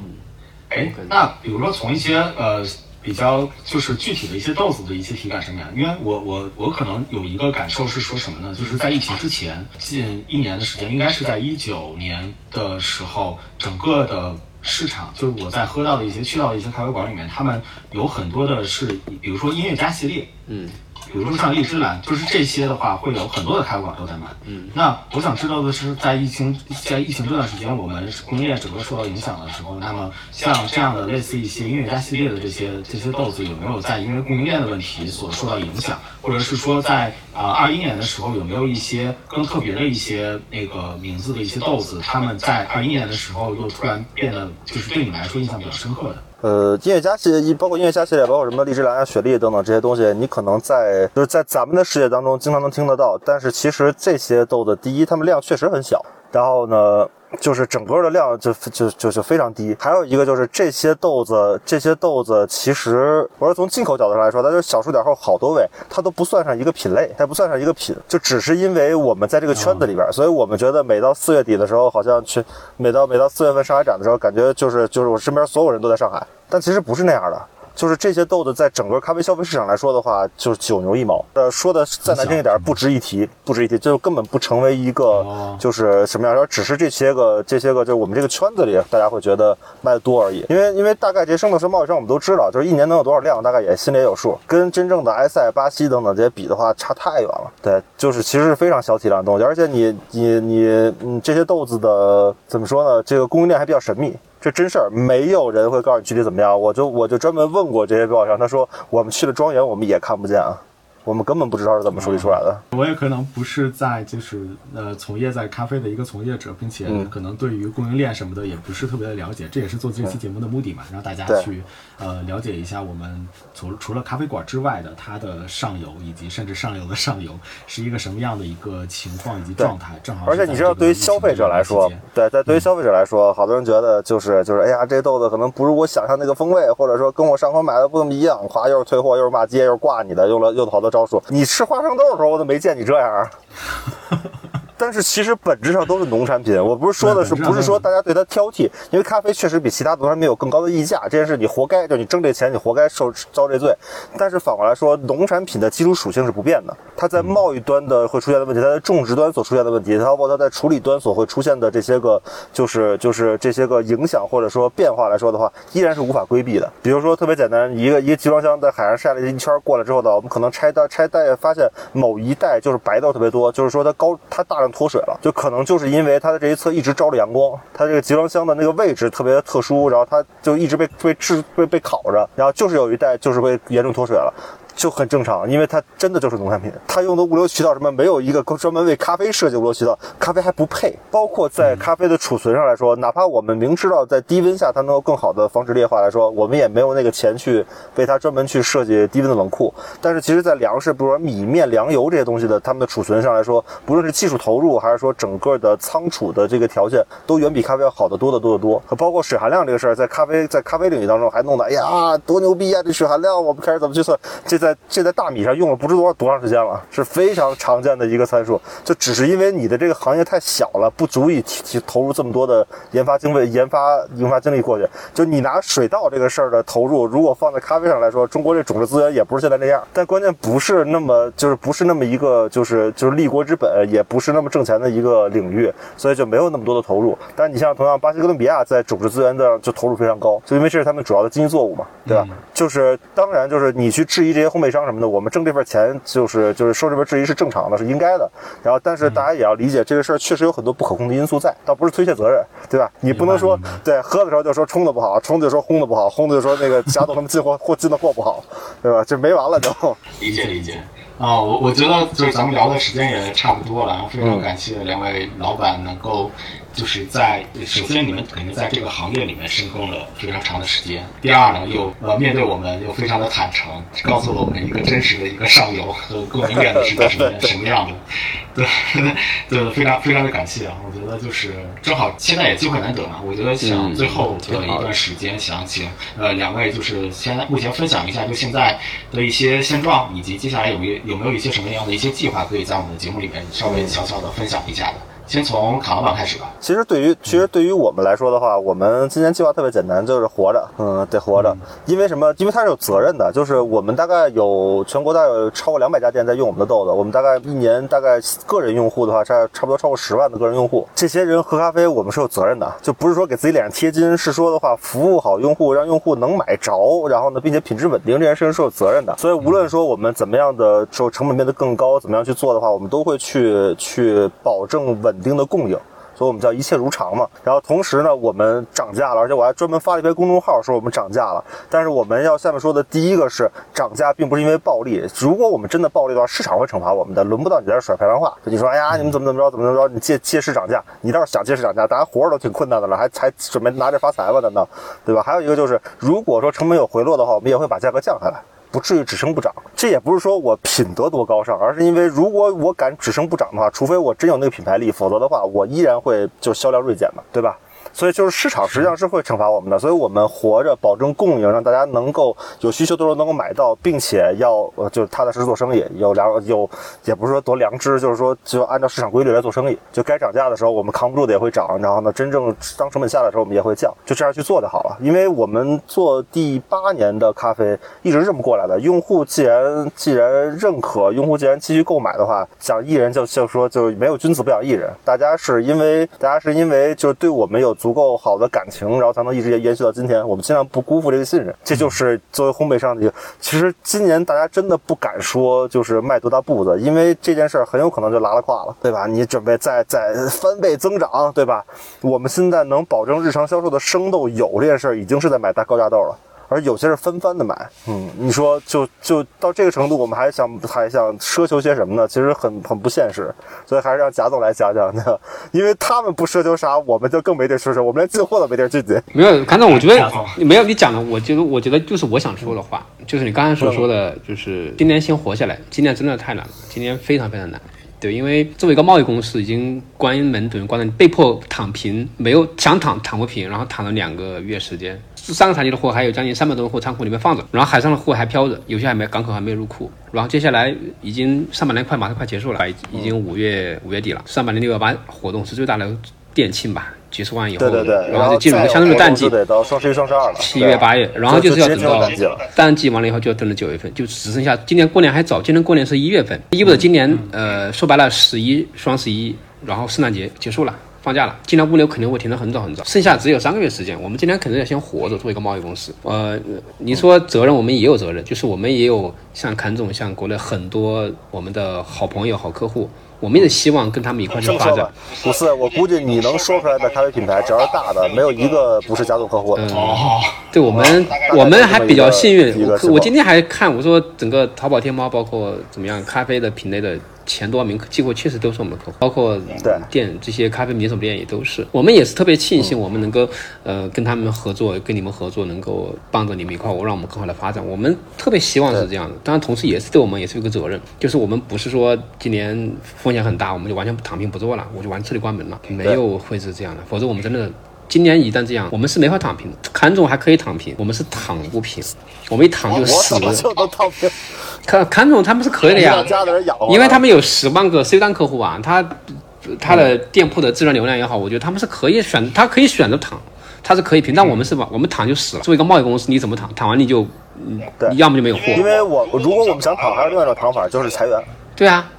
哎，那比如说从一些呃。比较就是具体的一些豆子的一些体感什么样？因为我我我可能有一个感受是说什么呢？就是在疫情之前近一年的时间，应该是在一九年的时候，整个的市场就是我在喝到的一些去到的一些咖啡馆里面，他们有很多的是比如说音乐家系列，嗯，比如说像荔枝蓝，就是这些的话，会有很多的咖啡馆都在卖。嗯，那我想知道的是，在疫情在疫情这段时间，我们供应链整个受到影响的时候，那么像这样的类似一些音乐家系列的这些这些豆子，有没有在因为供应链的问题所受到影响，或者是说在啊二一年的时候有没有一些更特别的一些那个名字的一些豆子，他们在二一年的时候又突然变得就是对你们来说印象比较深刻的？呃，音乐家系列，包括音乐家系列，包括什么荔枝蓝啊、雪莉等等这些东西，你可能在就是在咱们的世界当中经常能听得到，但是其实这些豆子，第一，它们量确实很小，然后呢。就是整个的量就就就就非常低，还有一个就是这些豆子，这些豆子其实我说从进口角度上来说，它就小数点后好多位，它都不算上一个品类，它不算上一个品，就只是因为我们在这个圈子里边，所以我们觉得每到四月底的时候，好像去每到每到四月份上海展的时候，感觉就是就是我身边所有人都在上海，但其实不是那样的。就是这些豆子在整个咖啡消费市场来说的话，就是九牛一毛。呃，说的再难听一点，不值一提，不值一提，就根本不成为一个，就是什么样？而只是这些个这些个，就是我们这个圈子里大家会觉得卖的多而已。因为因为大概这些生豆生贸易商我们都知道，就是一年能有多少量，大概也心里也有数。跟真正的埃塞、巴西等等这些比的话，差太远了。对，就是其实是非常小体量的东西，而且你你你你，这些豆子的怎么说呢？这个供应链还比较神秘。这真事儿，没有人会告诉你具体怎么样。我就我就专门问过这些报上，他说我们去了庄园，我们也看不见啊。我们根本不知道是怎么处理出来的。我也可能不是在就是呃从业在咖啡的一个从业者，并且可能对于供应链什么的也不是特别的了解。这也是做这期节目的目的嘛，让大家去呃了解一下我们除除了咖啡馆之外的它的上游以及甚至上游的上游是一个什么样的一个情况以及状态。正好而且你知道，对于消费者来说，对在对于消费者来说，好多人觉得就是就是哎呀，这豆子可能不是我想象那个风味，或者说跟我上回买的不怎么一样，夸又是退货又是骂街又是挂你的，用了用了好多招数。你吃花生豆的时候，我都没见你这样啊。但是其实本质上都是农产品，我不是说的是不是说大家对它挑剔，因为咖啡确实比其他农产品有更高的溢价，这件事你活该，就你挣这钱你活该受遭这罪。但是反过来说，农产品的基础属性是不变的，它在贸易端的会出现的问题，它在种植端所出现的问题，它包括它在处理端所会出现的这些个就是就是这些个影响或者说变化来说的话，依然是无法规避的。比如说特别简单，一个一个集装箱在海上晒了一圈过来之后呢，我们可能拆袋拆袋发现某一袋就是白豆特别多，就是说它高它大。脱水了，就可能就是因为它的这一侧一直照着阳光，它这个集装箱的那个位置特别特殊，然后它就一直被被制被被烤着，然后就是有一袋就是被严重脱水了。就很正常，因为它真的就是农产品，它用的物流渠道什么没有一个专门为咖啡设计物流渠道，咖啡还不配。包括在咖啡的储存上来说，哪怕我们明知道在低温下它能够更好的防止裂化来说，我们也没有那个钱去为它专门去设计低温的冷库。但是其实，在粮食，比如说米面粮油这些东西的，它们的储存上来说，不论是技术投入还是说整个的仓储的这个条件，都远比咖啡要好得多得多得多。包括水含量这个事儿，在咖啡在咖啡领域当中还弄得，哎呀，多牛逼啊！这水含量，我们开始怎么计算？这。在这在大米上用了不知多少多长时间了，是非常常见的一个参数。就只是因为你的这个行业太小了，不足以提投入这么多的研发经费、研发研发精力过去。就你拿水稻这个事儿的投入，如果放在咖啡上来说，中国这种子资源也不是现在这样。但关键不是那么就是不是那么一个就是就是立国之本，也不是那么挣钱的一个领域，所以就没有那么多的投入。但你像同样巴西哥伦比亚在种植资源的就投入非常高，就因为这是他们主要的经济作物嘛，对吧？就是当然就是你去质疑这些。烘焙商什么的，我们挣这份钱就是就是受这份质疑是正常的，是应该的。然后，但是大家也要理解这个事儿确实有很多不可控的因素在，倒不是推卸责任，对吧？你不能说对喝的时候就说冲的不好，冲的就说烘的不好，烘的就说那个贾总他们进货货进的货不好，对吧？就没完了就。理解理解啊，我我觉得就是咱们聊的时间也差不多了，然后非常感谢两位老板能够。就是在首先，你们肯定在这个行业里面深耕了非常长的时间。第二呢，又呃面对我们又非常的坦诚，告诉了我们一个真实的一个上游和供应链是什么什么样的。对对，非常非常的感谢啊！我觉得就是正好现在也机会难得嘛，我觉得想最后的一段时间，想请呃两位就是先目前分享一下就现在的一些现状，以及接下来有没有有没有一些什么样的一些计划，可以在我们的节目里面稍微悄悄的分享一下的。先从卡老板开始吧。其实对于其实对于我们来说的话，我们今年计划特别简单，就是活着，嗯，得活着。因为什么？因为它是有责任的，就是我们大概有全国大概有超过两百家店在用我们的豆子，我们大概一年大概个人用户的话，差差不多超过十万的个人用户。这些人喝咖啡，我们是有责任的，就不是说给自己脸上贴金，是说的话服务好用户，让用户能买着，然后呢，并且品质稳定，这件事情是有责任的。所以无论说我们怎么样的说成本变得更高，怎么样去做的话，我们都会去去保证稳稳定的供应。所以我们叫一切如常嘛。然后同时呢，我们涨价了，而且我还专门发了一篇公众号说我们涨价了。但是我们要下面说的第一个是涨价，并不是因为暴利。如果我们真的暴利的话，市场会惩罚我们的，轮不到你在这甩漂亮话。你说，哎呀，你们怎么怎么着，怎么怎么着，你借借势涨价，你倒是想借势涨价，大家活着都挺困难的了，还还准备拿这发财吧？难道对吧？还有一个就是，如果说成本有回落的话，我们也会把价格降下来。不至于只升不涨，这也不是说我品德多高尚，而是因为如果我敢只升不涨的话，除非我真有那个品牌力，否则的话，我依然会就销量锐减嘛，对吧？所以就是市场实际上是会惩罚我们的，所以我们活着保证供应，让大家能够有需求的时候能够买到，并且要呃就踏踏实实做生意，有良有也不是说多良知，就是说就按照市场规律来做生意，就该涨价的时候我们扛不住的也会涨，然后呢真正当成本下来的时候我们也会降，就这样去做就好了。因为我们做第八年的咖啡一直这么过来的，用户既然既然认可，用户既然继续购买的话，想艺人就就说就没有君子不养艺人，大家是因为大家是因为就是对我们有。足够好的感情，然后才能一直延续到今天。我们尽量不辜负这个信任，这就是作为烘焙商的。其实今年大家真的不敢说就是迈多大步子，因为这件事儿很有可能就拉了胯了，对吧？你准备再再翻倍增长，对吧？我们现在能保证日常销售的生豆有这件事儿，已经是在买大高价豆了。而有些是分番的买，嗯，你说就就到这个程度，我们还想还想奢求些什么呢？其实很很不现实，所以还是让贾总来讲讲的，因为他们不奢求啥，我们就更没地说说，我们连进货都没地进去。没有，刚才我觉得没有你讲的，我觉得我觉得就是我想说的话，就是你刚才所说的，就是今年先活下来，今年真的太难了，今年非常非常难。对，因为作为一个贸易公司，已经关门等于关了，被迫躺平，没有想躺躺不平，然后躺了两个月时间。三个产季的货还有将近三百多货仓库里面放着，然后海上的货还飘着，有些还没港口还没有入库。然后接下来已经上半年快马上快结束了，已经五月五月底了。上半年六幺八活动是最大的店庆吧，结束完以后，对对对，然后就进入一个相对的淡季，到双十一、双十二了，七月八月，然后就是要等到淡季完了以后就要等到九月份，就只剩下今年过年还早，今年过年是一月份，意味着今年呃说白了十一双十一，然后圣诞节结束了。放假了，今年物流肯定会停得很早很早，剩下只有三个月时间，我们今天肯定要先活着，做一个贸易公司。呃，你说责任，我们也有责任，就是我们也有像侃总，像国内很多我们的好朋友、好客户，我们也希望跟他们一块去发展。不是，我估计你能说出来的咖啡品牌，只要是大的，没有一个不是家族客户的。哦，对我们，我们还比较幸运。我今天还看，我说整个淘宝、天猫，包括怎么样，咖啡的品类的。前多少名几乎确实都是我们的客户，包括店这些咖啡连锁店也都是。我们也是特别庆幸，我们能够呃跟他们合作，跟你们合作，能够帮着你们一块，我让我们更好的发展。我们特别希望是这样的，当然同时也是对我们也是有个责任，就是我们不是说今年风险很大，我们就完全躺平不做了，我就完彻底关门了，没有会是这样的。否则我们真的今年一旦这样，我们是没法躺平的。侃总还可以躺平，我们是躺不平，我们一躺就死。了。就能躺平？看看总他们是可以的呀，因为他们有十万个 C 端客户啊，他他的店铺的自然流量也好，我觉得他们是可以选，他可以选择躺，他是可以平，但我们是吧？我们躺就死了。作为一个贸易公司，你怎么躺？躺完你就，对，要么就没有货。因为我如果我们想躺，还有另外一种躺法，就是裁员。对啊。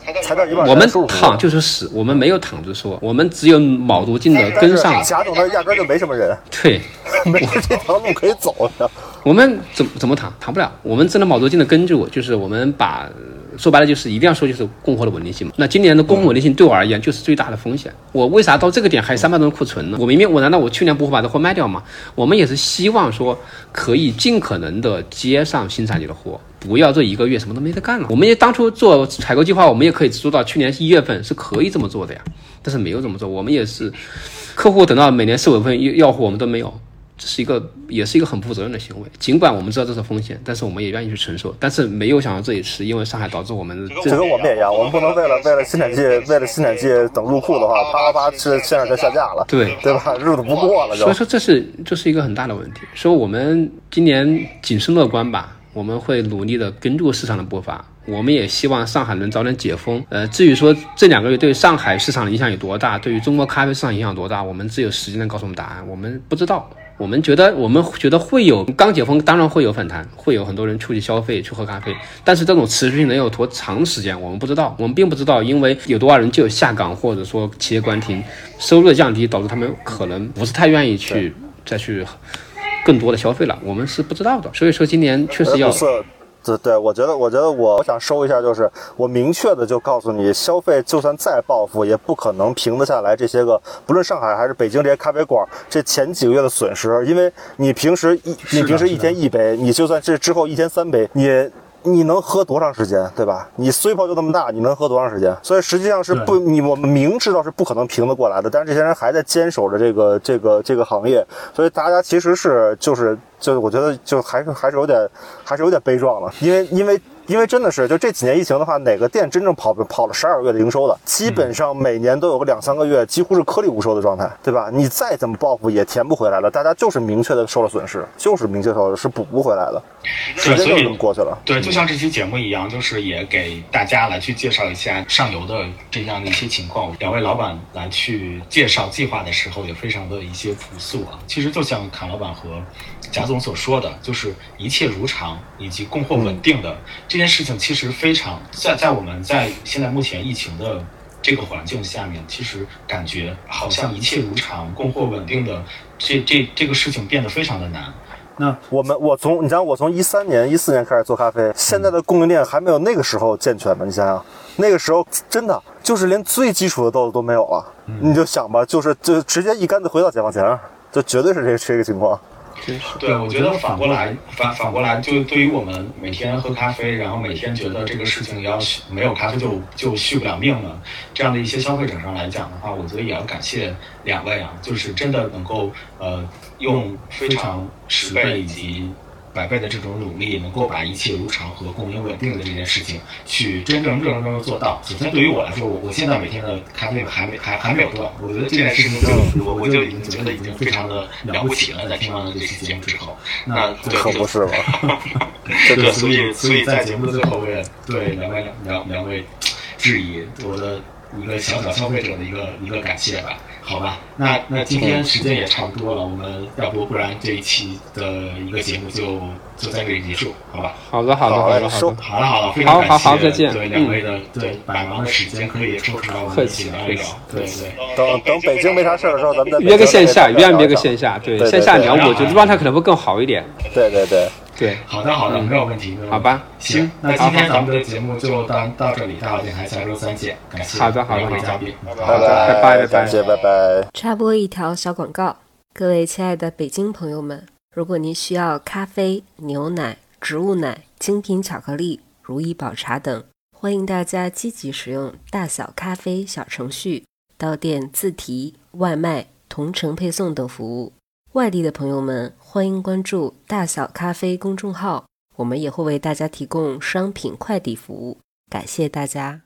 我们躺就是死，我们没有躺着说，我们只有卯足劲的跟上。贾总那压根就没什么人，对，没这条路可以走的。我们怎怎么躺躺不了？我们只能卯足劲的跟住，就是我们把说白了就是一定要说就是供货的稳定性嘛。那今年的供货稳定性对我而言就是最大的风险。我为啥到这个点还三百多的库存呢？我明明我难道我去年不会把这货卖掉吗？我们也是希望说可以尽可能的接上新产季的货。不要这一个月什么都没得干了。我们也当初做采购计划，我们也可以做到去年一月份是可以这么做的呀，但是没有这么做。我们也是，客户等到每年四五月份要要货，我们都没有，这是一个也是一个很不负责任的行为。尽管我们知道这是风险，但是我们也愿意去承受。但是没有想到这一次，因为上海导致我们这跟我们也一样，我们不能为了为了新产季为了新产季等入库的话，啪啪啪是线上就下架了，对对吧？日子不过了就。所以说这是这是一个很大的问题。所以我们今年谨慎乐观吧。我们会努力的跟住市场的步伐，我们也希望上海能早点解封。呃，至于说这两个月对上海市场的影响有多大，对于中国咖啡市场影响有多大，我们只有时间能告诉我们答案。我们不知道。我们觉得，我们觉得会有刚解封，当然会有反弹，会有很多人出去消费去喝咖啡。但是这种持续性能有多长时间，我们不知道。我们并不知道，因为有多少人就有下岗，或者说企业关停，收入的降低，导致他们可能不是太愿意去再去更多的消费了。我们是不知道的。所以说，今年确实要。对对，我觉得，我觉得我我想收一下，就是我明确的就告诉你，消费就算再报复，也不可能平得下来这些个，不论上海还是北京这些咖啡馆，这前几个月的损失，因为你平时一，你平时一天一杯，你就算这之后一天三杯，你。你能喝多长时间，对吧？你碎泡就那么大，你能喝多长时间？所以实际上是不，你我们明知道是不可能平得过来的，但是这些人还在坚守着这个这个这个行业，所以大家其实是就是就我觉得就还是还是有点还是有点悲壮了，因为因为。因为真的是，就这几年疫情的话，哪个店真正跑跑了十二个月的营收的？基本上每年都有个两三个月，几乎是颗粒无收的状态，对吧？你再怎么报复也填不回来了。大家就是明确的受了损失，就是明确受了是补不回来的。对，所以过去了。对，就像这期节目一样，就是也给大家来去介绍一下上游的这样的一些情况。两位老板来去介绍计划的时候，也非常的一些朴素啊。其实就像卡老板和。贾总所说的就是一切如常，以及供货稳定的这件事情，其实非常在在我们在现在目前疫情的这个环境下面，其实感觉好像一切如常，供货稳定的这这这个事情变得非常的难。那我们我从你想我从一三年一四年开始做咖啡，现在的供应链还没有那个时候健全呢。你想想，那个时候真的就是连最基础的豆子都没有了。你就想吧，就是就直接一竿子回到解放前，就绝对是这这个情况。对，我觉得反过来，反反过来，就对于我们每天喝咖啡，然后每天觉得这个事情要没有咖啡就就续不了命了，这样的一些消费者上来讲的话，我觉得也要感谢两位啊，就是真的能够呃用非常十倍以及。百倍的这种努力，能够把一切如常和供应稳定的这件事情，去真正正正做到。首先，对于我来说，我我现在每天的咖啡还没还还没有断，我觉得这件事情就我我就已经觉得已经非常的了不起了。在听完了这期节目之后，那可不是吗？对，所以所以在节目的最后，我也对两位两两位质疑我的一个小小消费者的一个一个感谢吧。好吧，那那今天时间也差不多了，我们要不不然这一期的一个节目就就在这里结束，好吧？好的，好的，好的，好的，好了，好了，非常感谢对两位的对百忙的时间可以抽出来我们一起聊一聊，对对。等等北京没啥事的时候，咱们再约个线下，约约个线下，对线下聊，我觉得状态可能会更好一点。对对对。对，好的好的，没有问题，好吧，行，那今天咱们的节目就到到这里，大话电台下周三见，感谢好的好的，嘉宾，拜拜拜拜感谢拜拜。插播一条小广告，各位亲爱的北京朋友们，如果您需要咖啡、牛奶、植物奶、精品巧克力、如意宝茶等，欢迎大家积极使用大小咖啡小程序，到店自提、外卖、同城配送等服务。外地的朋友们，欢迎关注“大小咖啡”公众号，我们也会为大家提供商品快递服务。感谢大家。